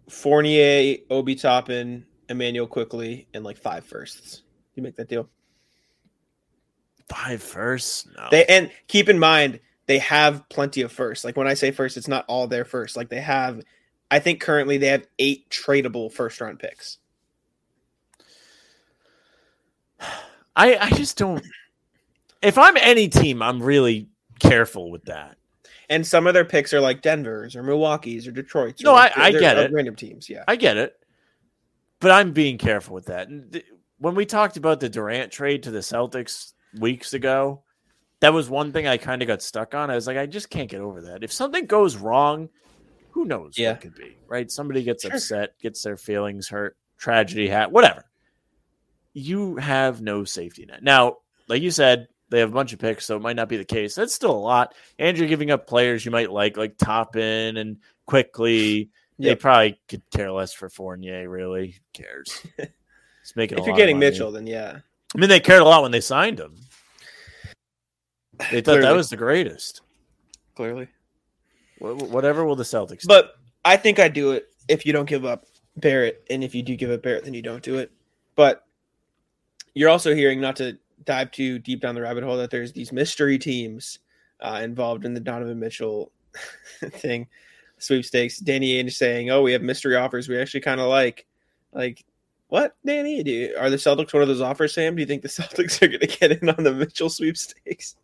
Fournier, Obi Toppin, Immanuel Quickley, and like five firsts? You make that deal. Five firsts? No. They and keep in mind they have plenty of firsts. Like when I say first, it's not all their first. Like they have, I think currently they have eight tradable first round picks. I, I just don't. If I'm any team, I'm really careful with that. And some of their picks are like Denver's or Milwaukee's or Detroit's. No, like- I- I get it. Random teams, yeah. I get it. But I'm being careful with that. And when we talked about the Durant trade to the Celtics weeks ago, that was one thing I kind of got stuck on. I was like, I just can't get over that. If something goes wrong, who knows Yeah. what could be, right? Somebody gets Sure. upset, gets their feelings hurt, tragedy hat, whatever. You have no safety net. Now, like you said, they have a bunch of picks, so it might not be the case. That's still a lot. And you're giving up players you might like, like Toppin and Quickley They probably could care less for Fournier. Really Who cares? It's making. If you're getting. Mitchell, then yeah. I mean, they cared a lot when they signed him. They thought that was the greatest. Clearly. Whatever will the Celtics? do. But I think I do it if you don't give up Barrett, and if you do give up Barrett, then you don't do it. But you're also hearing, not to dive too deep down the rabbit hole, that there's these mystery teams uh, involved in the Donovan Mitchell thing, sweepstakes. Danny Ainge saying, "Oh, we have mystery offers we actually kind of like." Like, what, Danny? Do you, are the Celtics one of those offers, Sam? Do you think the Celtics are going to get in on the Mitchell sweepstakes?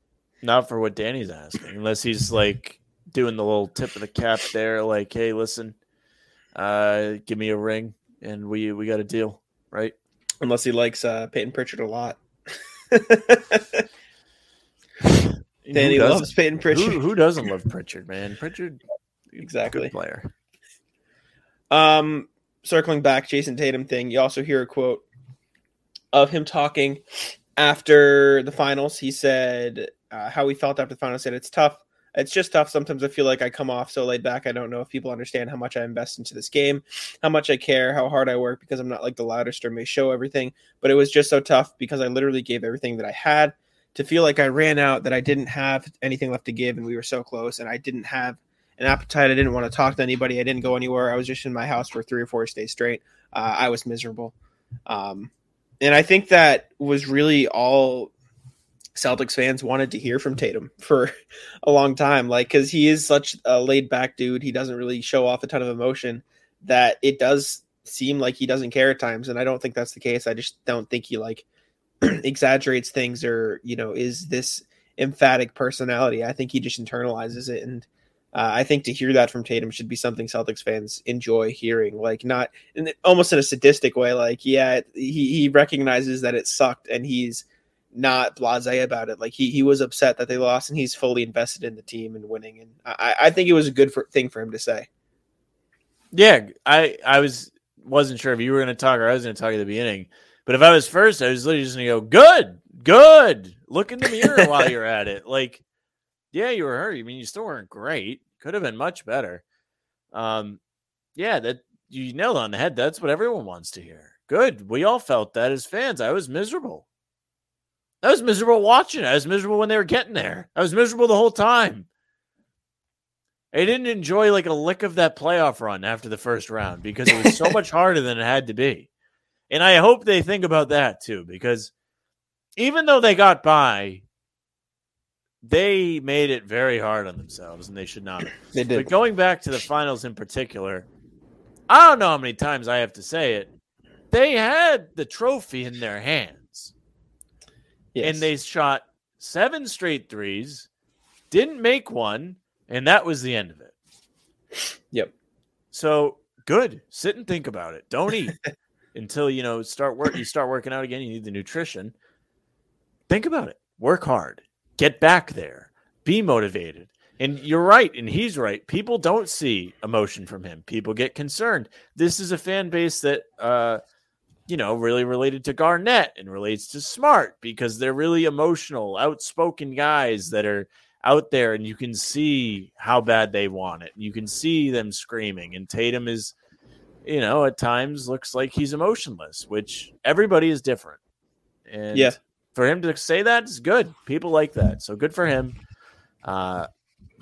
Not for what Danny's asking, unless he's like doing the little tip of the cap there, like, "Hey, listen, uh, give me a ring, and we we got a deal, right?" Unless he likes uh, Payton Pritchard a lot. Danny loves Payton Pritchard. Who, who doesn't love Pritchard, man? Pritchard, Exactly. good player. Um, circling back, Jayson Tatum thing. You also hear a quote of him talking after the finals. He said uh, how we felt after the finals. Said it's tough. It's just tough. Sometimes I feel like I come off so laid back. I don't know if people understand how much I invest into this game, how much I care, how hard I work because I'm not like the loudest or may show everything. But it was just so tough because I literally gave everything that I had to feel like I ran out, that I didn't have anything left to give, and we were so close, and I didn't have an appetite. I didn't want to talk to anybody. I didn't go anywhere. I was just in my house for three or four days straight. Uh, I was miserable. Um, and I think that was really all Celtics fans wanted to hear from Tatum for a long time. Like, because he is such a laid back dude, he doesn't really show off a ton of emotion that it does seem like he doesn't care at times. And I don't think that's the case. I just don't think he like exaggerates things or, you know, is this emphatic personality. I think he just internalizes it. And uh, I think to hear that from Tatum should be something Celtics fans enjoy hearing. Like not in, almost in a sadistic way. Like yeah, he he recognizes that it sucked and he's not blasé about it. Like he he was upset that they lost and he's fully invested in the team and winning. And I I think it was a good for, thing for him to say. Yeah, I I was wasn't sure if you were going to talk or I was going to talk at the beginning. But if I was first, I was literally just going to go, "Good, good." Look in the mirror while you're at it. Like, yeah, you were hurt. I mean, you still weren't great. Could have been much better. Um, yeah, that you nailed on the head. That's what everyone wants to hear. Good. We all felt that as fans. I was miserable. I was miserable watching. it. I was miserable when they were getting there. I was miserable the whole time. I didn't enjoy like a lick of that playoff run after the first round because it was so much harder than it had to be. And I hope they think about that too, because even though they got by, they made it very hard on themselves and they should not have. They But going back to the finals in particular, I don't know how many times I have to say it. They had the trophy in their hands Yes. and they shot seven straight threes, didn't make one, and that was the end of it. Yep. So good. Sit and think about it. Don't eat until you know start work. You start working out again. You need the nutrition. Think about it. Work hard. Get back there. Be motivated. And you're right, and he's right. People don't see emotion from him. People get concerned. This is a fan base that uh you know, really related to Garnett and relates to Smart because they're really emotional, outspoken guys that are out there and you can see how bad they want it. You can see them screaming and Tatum is you know, at times looks like he's emotionless, which everybody is different. And Yeah. for him to say that is good. People like that. So good for him. Uh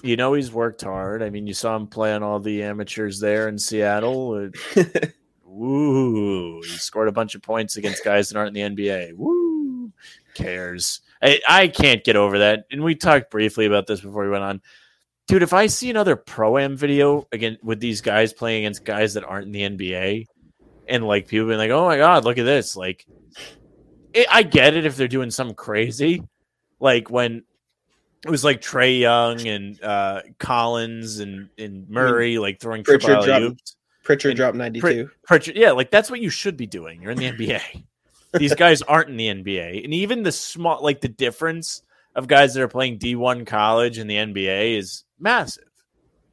you know he's worked hard. I mean, you saw him play on all the amateurs there in Seattle. Woo! He scored a bunch of points against guys that aren't in the NBA. Woo! Cares. I, I can't get over that. And we talked briefly about this before we went on. Dude, if I see another pro am video again with these guys playing against guys that aren't in the NBA, and like people being like, "Oh my god, look at this!" Like, it, I get it if they're doing something crazy, like when it was like Trae Young and uh, Collins and and Murray like throwing triple alley-oops. Pritchard And dropped 92. Pritchard, yeah, like that's what you should be doing. You're in the NBA. These guys aren't in the NBA, and even the small, like the difference of guys that are playing D1 college and the NBA is massive,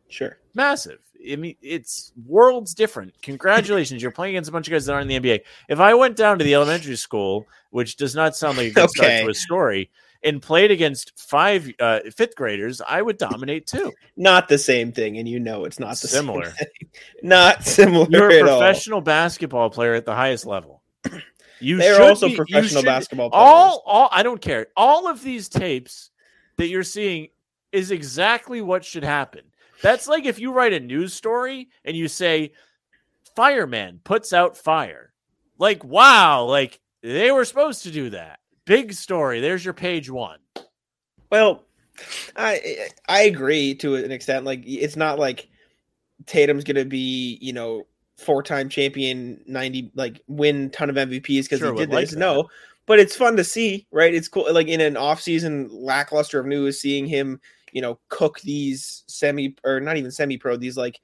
Sure. massive. I mean, it's worlds different. Congratulations, you're playing against a bunch of guys that aren't in the NBA. If I went down to the elementary school, which does not sound like a good start Okay. to a story, and played against five uh, fifth graders, I would dominate too. Not the same thing, and you know it's not the Similar. Same thing. Not similar You're a at all. professional basketball player at the highest level. You They're should also be- professional should- basketball players. All, all, I don't care. All of these tapes that you're seeing is exactly what should happen. That's like if you write a news story and you say, "Fireman puts out fire." Like, wow, like they were supposed to do that. Big story. There's your page one. Well, I I agree to an extent. Like it's not like Tatum's gonna be, you know, four time champion, ninety like win ton of MVPs because Sure he did like this. that. No, but it's fun to see, right? It's cool. Like in an off season lackluster of news, seeing him, you know, cook these semi or not even semi pro, these like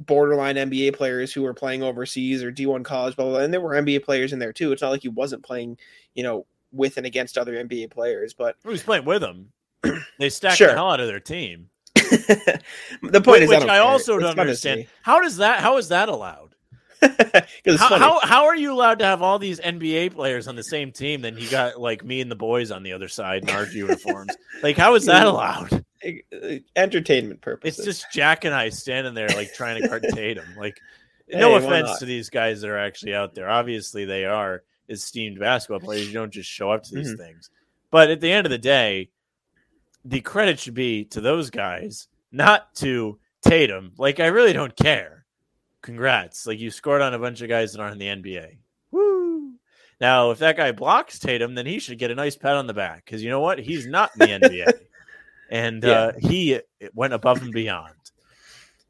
borderline NBA players who are playing overseas or D1 college, blah, blah, blah. And there were NBA players in there too. It's not like he wasn't playing, you know, with and against other NBA players, but Who's playing with them? They stacked Sure. the hell out of their team. the point Which, is, which don't I, also It's don't understand. How does that? How is that allowed? How, how how are you allowed to have all these NBA players on the same team? Then you got like me and the boys on the other side in our uniforms. Like, how is that allowed? Uh, entertainment purposes. It's just Jack and I standing there like trying to guard Tatum. Like, Hey, no offense to these guys that are actually out there. Obviously, they are esteemed basketball players. You don't just show up to these Mhm. things. But at the end of the day, the credit should be to those guys, not to Tatum. Like, I really don't care. Congrats. Like, you scored on a bunch of guys that aren't in the NBA. Woo. Now, if that guy blocks Tatum, then he should get a nice pat on the back because you know what? He's not in the NBA. And Yeah. uh, he went above and beyond.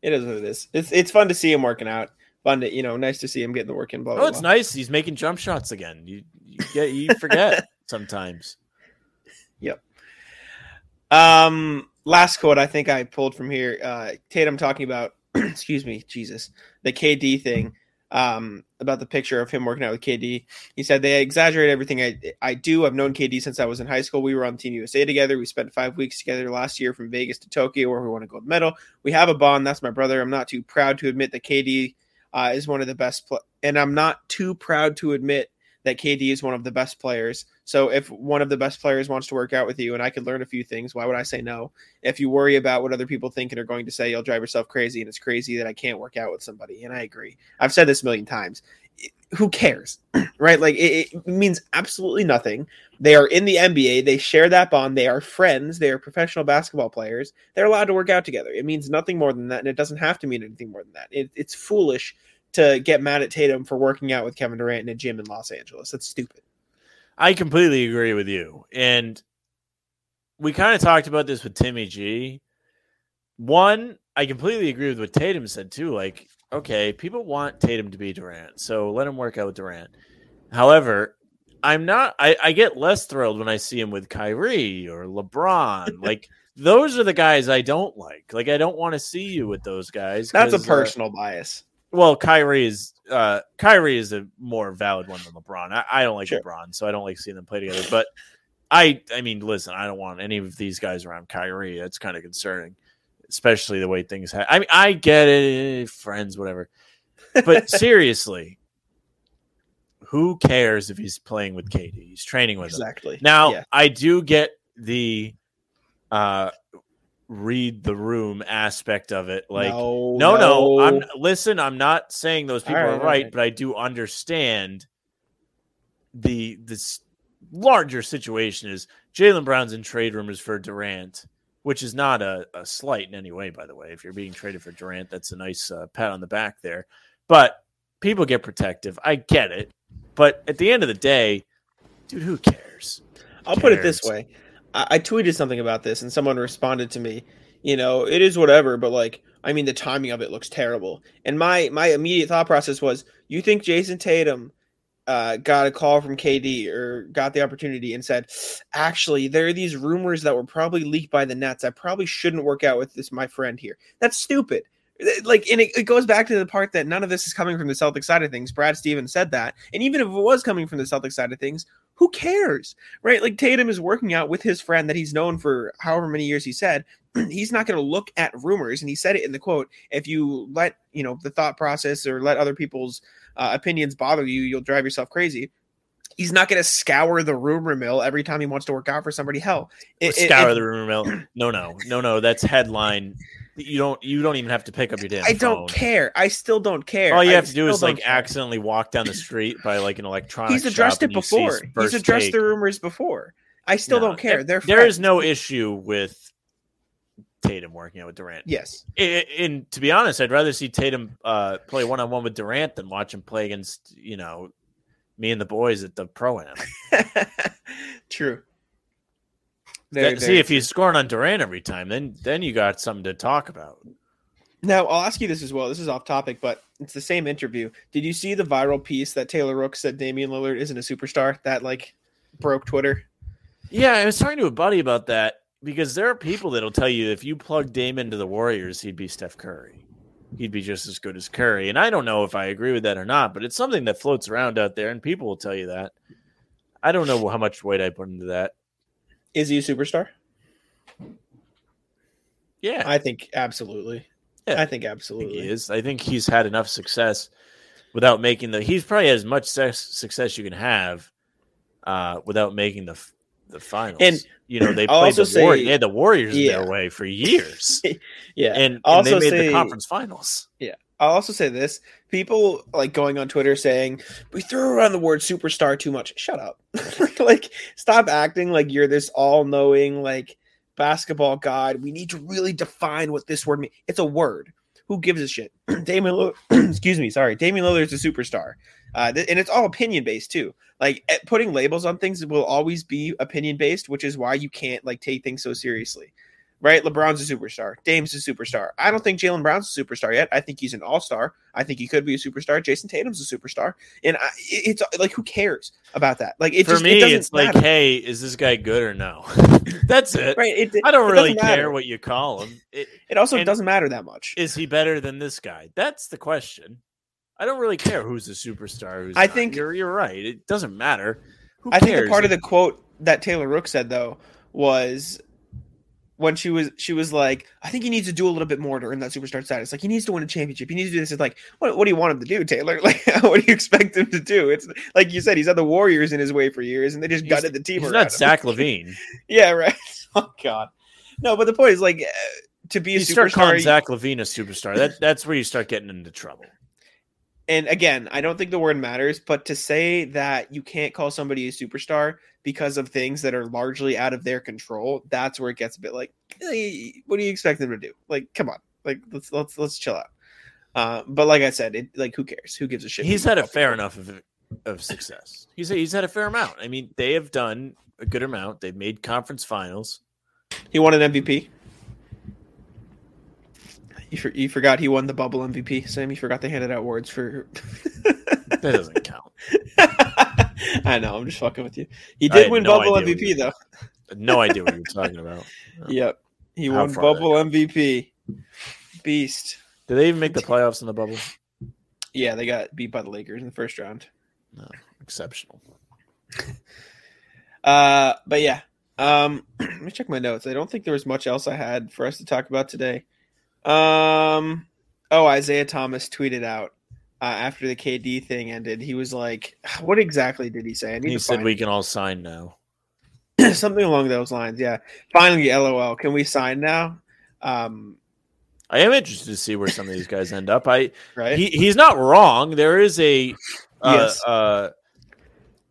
it is what it is. It's it's fun to see him working out. Fun to you know, nice to see him getting the work in. Blah, blah, Oh, it's blah. nice. He's making jump shots again. You, you get you forget sometimes. Yep. Um, last quote I think I pulled from here. Uh, Tatum talking about, excuse me, Jesus, the KD thing. Um, about the picture of him working out with KD. He said they exaggerate everything I I do. I've known KD since I was in high school. We were on Team USA together. We spent five weeks together last year from Vegas to Tokyo, where we won a gold medal. We have a bond. That's my brother. I'm not too proud to admit that KD uh, is one of the best, pl- and I'm not too proud to admit that KD is one of the best players. So if one of the best players wants to work out with you and I could learn a few things, why would I say no? If you worry about what other people think and are going to say, you'll drive yourself crazy and it's crazy that I can't work out with somebody. And I agree. I've said this a million times. Who cares? right? Like it, it means absolutely nothing. They are in the NBA. They share that bond. They are friends. They are professional basketball players. They're allowed to work out together. It means nothing more than that. And it doesn't have to mean anything more than that. It, it's foolish to get mad at Tatum for working out with Kevin Durant in a gym in Los Angeles. That's stupid. I completely agree with you. And we kind of talked about this with Timmy G. One, I completely agree with what Tatum said too. Like, okay, people want Tatum to be Durant, so let him work out with Durant. However, I'm not. I, I get less thrilled when I see him with Kyrie or LeBron. like, those are the guys I don't like. Like, I don't want to see you with those guys. That's a uh, personal bias. well, Kyrie is uh Kyrie is a more valid one than LeBron. I, I don't like Sure. LeBron, so I don't like seeing them play together. But I I mean, listen, I don't want any of these guys around Kyrie. It's kind of concerning, especially the way things ha- I mean, I get it, friends, whatever. But seriously, who cares if he's playing with KD? He's training with him. Exactly. Now, Yeah. I do get the uh read the room aspect of it. Like no, no, no. I'm listen. I'm not saying those people right, are right, right. but I do understand the this larger situation is Jaylen Brown's in trade rumors for Durant, which is not a, a slight in any way, by the way. If you're being traded for Durant, that's a nice uh, pat on the back there. But people get protective. I get it, but at the end of the day, dude, who cares? I'll put it this way. I, I tweeted something about this and someone responded to me. You know, it is whatever, but like, I mean, the timing of it looks terrible. And my my immediate thought process was, you think Jayson Tatum uh, got a call from KD or got the opportunity and said, actually, there are these rumors that were probably leaked by the Nets. I probably shouldn't work out with this my friend here. That's stupid. Like, and it, it goes back to the part that none of this is coming from the Celtics side of things. Brad Stevens said that, and even if it was coming from the Celtics side of things, who cares? right? Like Tatum is working out with his friend that he's known for however many years he said. he's not going to look at rumors, and he said it in the quote. If you let you know the thought process or let other people's uh, opinions bother you, you'll drive yourself crazy. He's not going to scour the rumor mill every time he wants to work out for somebody. Hell, it- it- Scour it- the rumor mill. No, no, no, no. That's headline. You don't. You don't even have to pick up your damn. I don't phone. care. I still don't care. All you I have to do is like care. accidentally walk down the street by like an electronic. He's addressed it and before. He's addressed take. the rumors before. I still No, don't care. They're there is no issue with Tatum working out with Durant. Yes. I- And to be honest, I'd rather see Tatum uh, play one on one with Durant than watch him play against you know me and the boys at the pro am. True. That- see if he's scoring on Durant every time, then then you got something to talk about. Now, I'll ask you this as well. This is off topic, but it's the same interview. Did you see the viral piece that Taylor Rook said Damian Lillard isn't a superstar? That like broke Twitter. Yeah, I was talking to a buddy about that because there are people that'll tell you if you plug Dame into the Warriors, he'd be Steph Curry. He'd be just as good as Curry. And I don't know if I agree with that or not, but it's something that floats around out there and people will tell you that. I don't know how much weight I put into that. Is he a superstar? Yeah, I think absolutely. Yeah, I think I think absolutely. he is. I think he's had enough success without making the. He's probably as much success you can have uh, without making the the finals. And you know they I'll played the Warriors. say- They had the Warriors in their way for years, Yeah. and, and Also they made say- the conference finals. I'll also say this: people like going on Twitter saying we threw around the word superstar too much. Shut up! like, stop acting like you're this all-knowing like basketball god. We need to really define what this word means. It's a word. Who gives a shit? Damian, Lillard, excuse me, sorry, Damian Lillard's a superstar, uh, th- and it's all opinion based too. Like eh, putting labels on things will always be opinion based, which is why you can't like take things so seriously right? LeBron's a superstar. Dame's a superstar. I don't think Jaylen Brown's a superstar yet. I think he's an all star. I think he could be a superstar. Jayson Tatum's a superstar. And I, it's like, who cares about that? Like, it For just, it me, doesn't it's like, hey, is this guy good or no? That's it. right? It, I don't it really care matter. what you call him. It, It also doesn't matter that much. is he better than this guy? That's the question. I don't really care who's a superstar. Who's I not. think- you're you're right. It doesn't matter. Who I think cares? a part of the quote that Taylor Rook said though was when she was she was like, I think he needs to do a little bit more to earn that superstar status. Like he needs to win a championship. He needs to do this. It's like, what, what do you want him to do, Taylor? Like, what do you expect him to do? It's like you said, he's had the Warriors in his way for years, and they just He's- gutted the team. He's not. Zach Levine. Yeah, right. Oh God, no. But the point is, like, uh, to be a superstar. You start calling. Zach LaVine a superstar. That that's where you start getting into trouble. and again, I don't think the word matters, but to say that you can't call somebody a superstar because of things that are largely out of their control, that's where it gets a bit like, eh, what do you expect them to do? Like, come on, like let's let's let's chill out. Uh, but like I said, it like who cares? Who gives a shit? He's had a fair enough of of success. He's he's had a fair amount. I mean, they have done a good amount. They've made conference finals. He won an MVP. You, for, you forgot he won the bubble MVP. Sam, you forgot they handed out awards for. That doesn't count. I know. I'm just fucking with you. He did win no bubble MVP though. No idea what you're talking about. Yep. He How won bubble MVP. Beast. Did they even make the playoffs in the bubble? Yeah, they got beat by the Lakers in the first round. No, exceptional. Uh, but yeah. Um, let me check my notes. I don't think there was much else I had for us to talk about today. Um, oh, Isaiah Thomas tweeted out uh, after the KD thing ended. He was like, "What exactly did he say?" He said we can all sign now. something along those lines. Yeah. Finally, LOL. Can we sign now? Um, I am interested to see where some of these guys end up. I right. he, he's not wrong. There is a uh, Yes. uh,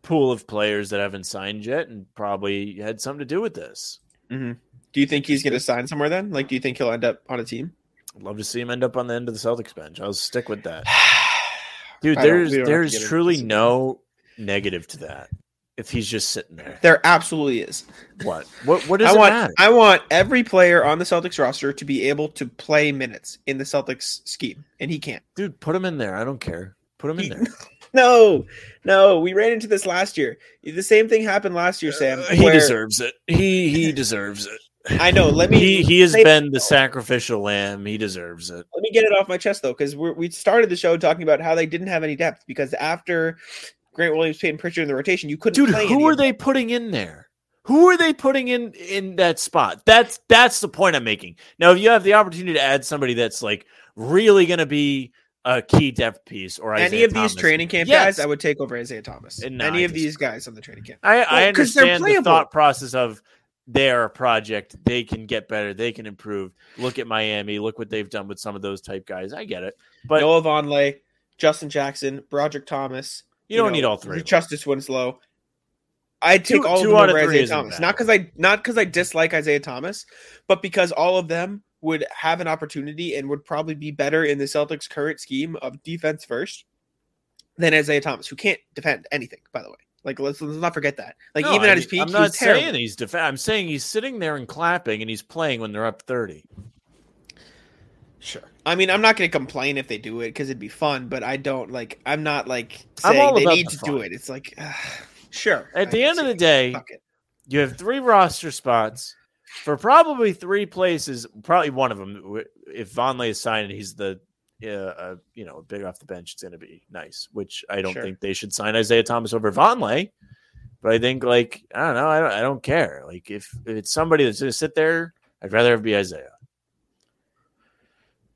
pool of players that haven't signed yet, and probably had something to do with this. Mhm. Do you think he's going to sign somewhere then? Like, do you think he'll end up on a team? I'd love to see him end up on the end of the Celtics bench. I'll stick with that, dude. There's we don't have to there's truly no negative to that. If he's just sitting there, There absolutely is. what what what does I it want matter? I want every player on the Celtics roster to be able to play minutes in the Celtics scheme, and he can't. Dude, put him in there. I don't care. Put him in there. No, no, we ran into this last year. The same thing happened last year, Sam. Uh, he where- deserves it. He he deserves it. I know. Let me. He he has been the sacrificial lamb. He deserves it. Let me get it off my chest though, because we started the show talking about how they didn't have any depth because after Grant Williams, Payton Pritchard in the rotation, you couldn't. Dude, play who any are they putting in there? Who are they putting in in that spot? That's that's the point I'm making. Now, if you have the opportunity to add somebody that's like really going to be a key depth piece or Any Isaiah of these Thomas. training camp Yes. guys, I would take over Isaiah Thomas. No, Any I of these guys on the training camp. I, I Well, 'cause they're understand the thought process of they're a project. They can get better. They can improve. Look at Miami. Look what they've done with some of those type guys. I get it. But Noah Vonleh, Justin Jackson, Brodric Thomas. you don't need all three. Justice Winslow. I'd take Two- all of them over three Isaiah Thomas. bad. Not because I not because I dislike Isaiah Thomas, but because all of them would have an opportunity and would probably be better in the Celtics' current scheme of defense first than Isaiah Thomas, who can't defend anything. By the way, like let's, let's not forget that. Like No, even I at his mean, peak, I'm he not was terrible. saying he's def- I'm saying he's sitting there and clapping, and he's playing when they're up thirty. Sure. I mean, I'm not going to complain if they do it because it'd be fun, but I don't like. I'm not like I'm saying all they need the to do it. It's like, uh, sure. At I the end of the day, you have three roster spots for probably three places. Probably one of them. If Vonleh is signed, he's the uh, uh, you know big off the bench. It's going to be nice. Which I don't Sure. think they should sign Isaiah Thomas over Vonleh. But I think like I don't know. I don't. I don't care. Like if, if it's somebody that's going to sit there, I'd rather it be Isaiah.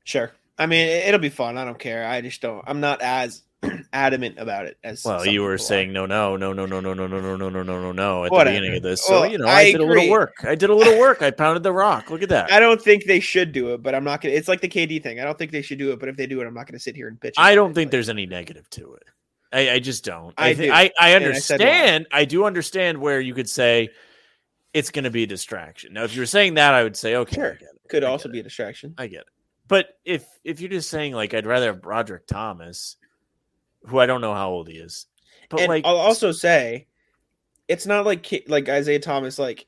Sure. I mean, it'll be fun. I don't care. I just don't. I'm not as adamant about it as. Well, you were saying no, no, no, no, no, no, no, no, no, no, no, no, no, no at Whatever. the beginning of this. So Well, you know, I I, did a little work. I did a little work. I pounded the rock. Look at that. I don't think they should do it, but I'm not gonna. It's like the KD thing. I don't think they should do it, but if they do it, I'm not gonna sit here and bitch. I don't think Like, there's any negative to it. I, I just don't. I I thi- do. I, I And I understand. I, do understand where you could say it's going to be a distraction. Now, if you were saying that, I would say okay. Sure. I get it. could also be a distraction. I get it. But if if you're just saying like I'd rather have Brodric Thomas, who I don't know how old he is, but and like I'll also say, it's not like like Isaiah Thomas. Like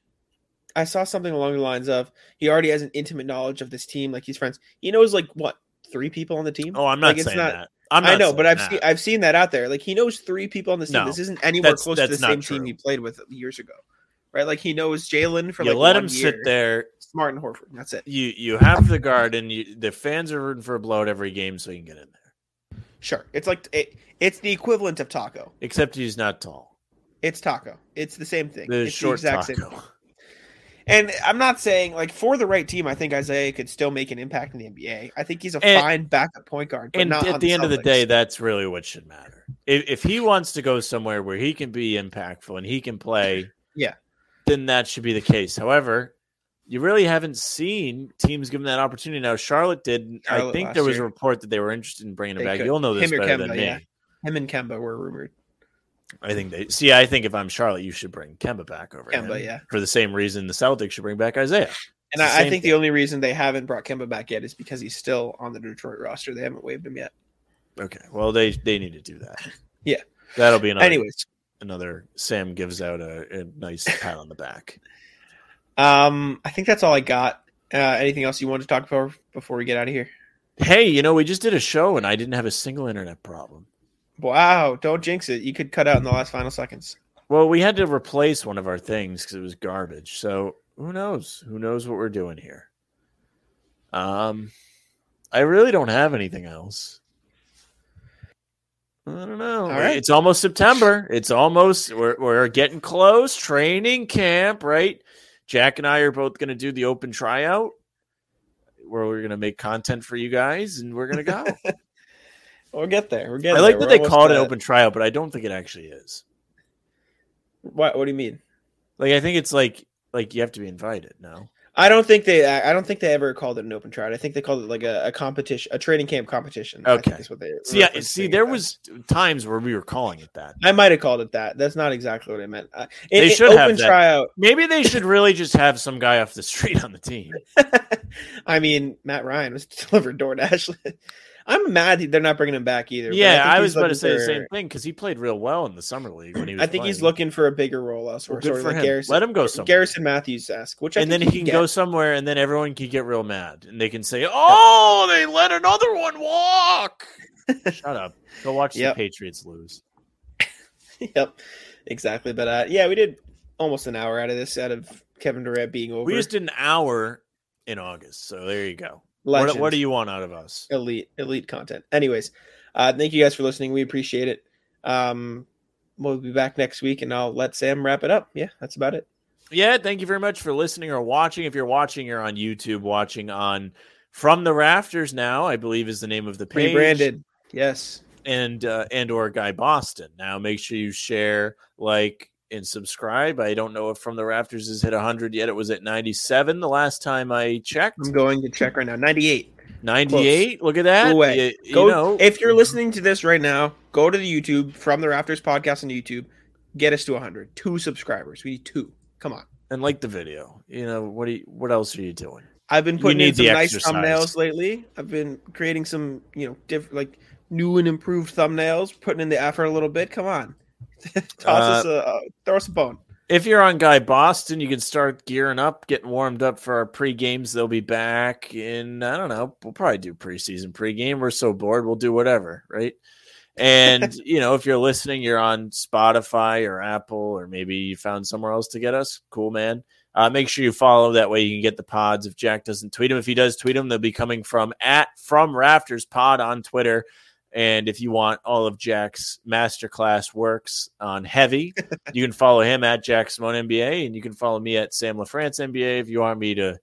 I saw something along the lines of he already has an intimate knowledge of this team. Like he's friends. He knows like what three people on the team. oh, I'm not like, it's saying not- that. I'm I know, but I've that. seen I've seen that out there. Like he knows three people on this team. No, this isn't anywhere that's- close to the that's same team he played with years ago, right? Like he knows Jaylen for you like let him year. sit there. Smart and Horford. That's it. You you have the garden. You, the fans are rooting for a blowout every game, so you can get in there. Sure, it's like it, it's the equivalent of Tacko. Except he's not tall. It's Tacko. It's the same thing. The it's short the exact same. taco. thing. And I'm not saying like for the right team, I think Isaiah could still make an impact in the NBA. I think he's a And- fine backup point guard. But and at on the end of the day, that's really what should matter. If, if he wants to go somewhere where he can be impactful and he can play, Yeah. then that should be the case. However, you really haven't seen teams given that opportunity. Now, Charlotte did. I think there was year. a report that they were interested in bringing him back. could. You'll know this Him better than me. yeah. him and Kemba were rumored. I think they see. I think if I'm Charlotte, you should bring Kemba back over. Kemba, yeah. for the same reason the Celtics should bring back Isaiah. And It's I, I think thing. the only reason they haven't brought Kemba back yet is because he's still on the Detroit roster. They haven't waived him yet. Okay, well they they need to do that. Yeah. that'll be another Anyways, another. Sam gives out a, a nice pat on the back. um, I think that's all I got. Uh, anything else you want to talk about before we get out of here? Hey, you know, we just did a show and I didn't have a single internet problem. Wow, don't jinx it. You could cut out in the last final seconds. Well, we had to replace one of our things because it was garbage. So who knows? Who knows what we're doing here? Um, I really don't have anything else. I don't know. All right. It's almost September. It's almost we're we're getting close. Training camp, right? Jack and I are both going to do the open tryout, where we're going to make content for you guys, and we're going to go. We'll get there. We're getting I like there. that We're they call it an open tryout, but I don't think it actually is. What? What do you mean? Like I think it's like like you have to be invited. No, I don't think they. I don't think they ever called it an open tryout. I think they called it like a, a competition, a training camp competition. Okay. is what they. see, I, see, there as. was times where we were calling it that. I might have called it that. That's not exactly what I meant. Uh, They in- in should have open that. tryout. Maybe they should really just have some guy off the street on the team. I mean, Matt Ryan was delivered DoorDash. I'm mad they're not bringing him back either. Yeah, think I, was about to say the same thing because he played real well in the summer league when he was. I think he's looking for a bigger role elsewhere, Well, good sort of for like him. Garrison. Let him go somewhere. Garrison Matthews esque, which I and then he can get. go somewhere, and then everyone can get real mad, and they can say, "Oh, they let another one walk." Shut up. Go watch Yep. the Patriots lose. yep, exactly. But uh, yeah, we did almost an hour out of this, out of Kevin Durant being over. We just did an hour in August, so there you go. What, what do you want out of us? elite elite content. Anyways, uh, thank you guys for listening. We appreciate it. Um, we'll be back next week, and I'll let Sam wrap it up. Yeah, that's about it. Yeah, thank you very much for listening or watching. If you're watching, you're on YouTube, watching on From the Rafters now, I believe is the name of the page. Rebranded. Yes. and uh, and or Guy Boston. Now make sure you share, like, and subscribe. I don't know if From the Rafters has hit 100 yet. It was at 97 the last time I checked. I'm going to check right now. 98. 98. Look at that. You, you Go know, if you're listening to this right now, go to the YouTube from the Rafters podcast on YouTube. Get us to 100. Two subscribers. We need two. Come on. and like the video. You know what? Do you, what else are you doing? I've been putting in some nice exercise. thumbnails lately. I've been creating some, you know, different like new and improved thumbnails, putting in the effort a little bit. Come on. Toss us Uh, a throw us a bone. If you're on Guy Boston, you can start gearing up, getting warmed up for our pre games. They'll be back in, I don't know, we'll probably do preseason pregame. We're so bored, we'll do whatever, right? And, you know, if you're listening, you're on Spotify or Apple, or maybe you found somewhere else to get us. Cool, man. Uh, make sure you follow. That way you can get the pods. If Jack doesn't tweet them, if he does tweet them, they'll be coming from at from Rafters Pod on Twitter. And if you want all of Jack's masterclass works on heavy, you can follow him at Jack Simone NBA, and you can follow me at Sam LaFrance NBA if you want me to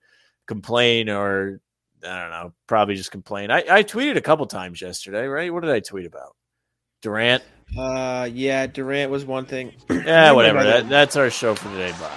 complain or I don't know, probably just complain. I, I tweeted a couple times yesterday, right? What did I tweet about? Durant. Uh, yeah, Durant was one thing. Yeah, whatever. That, that's our show for today. Bye.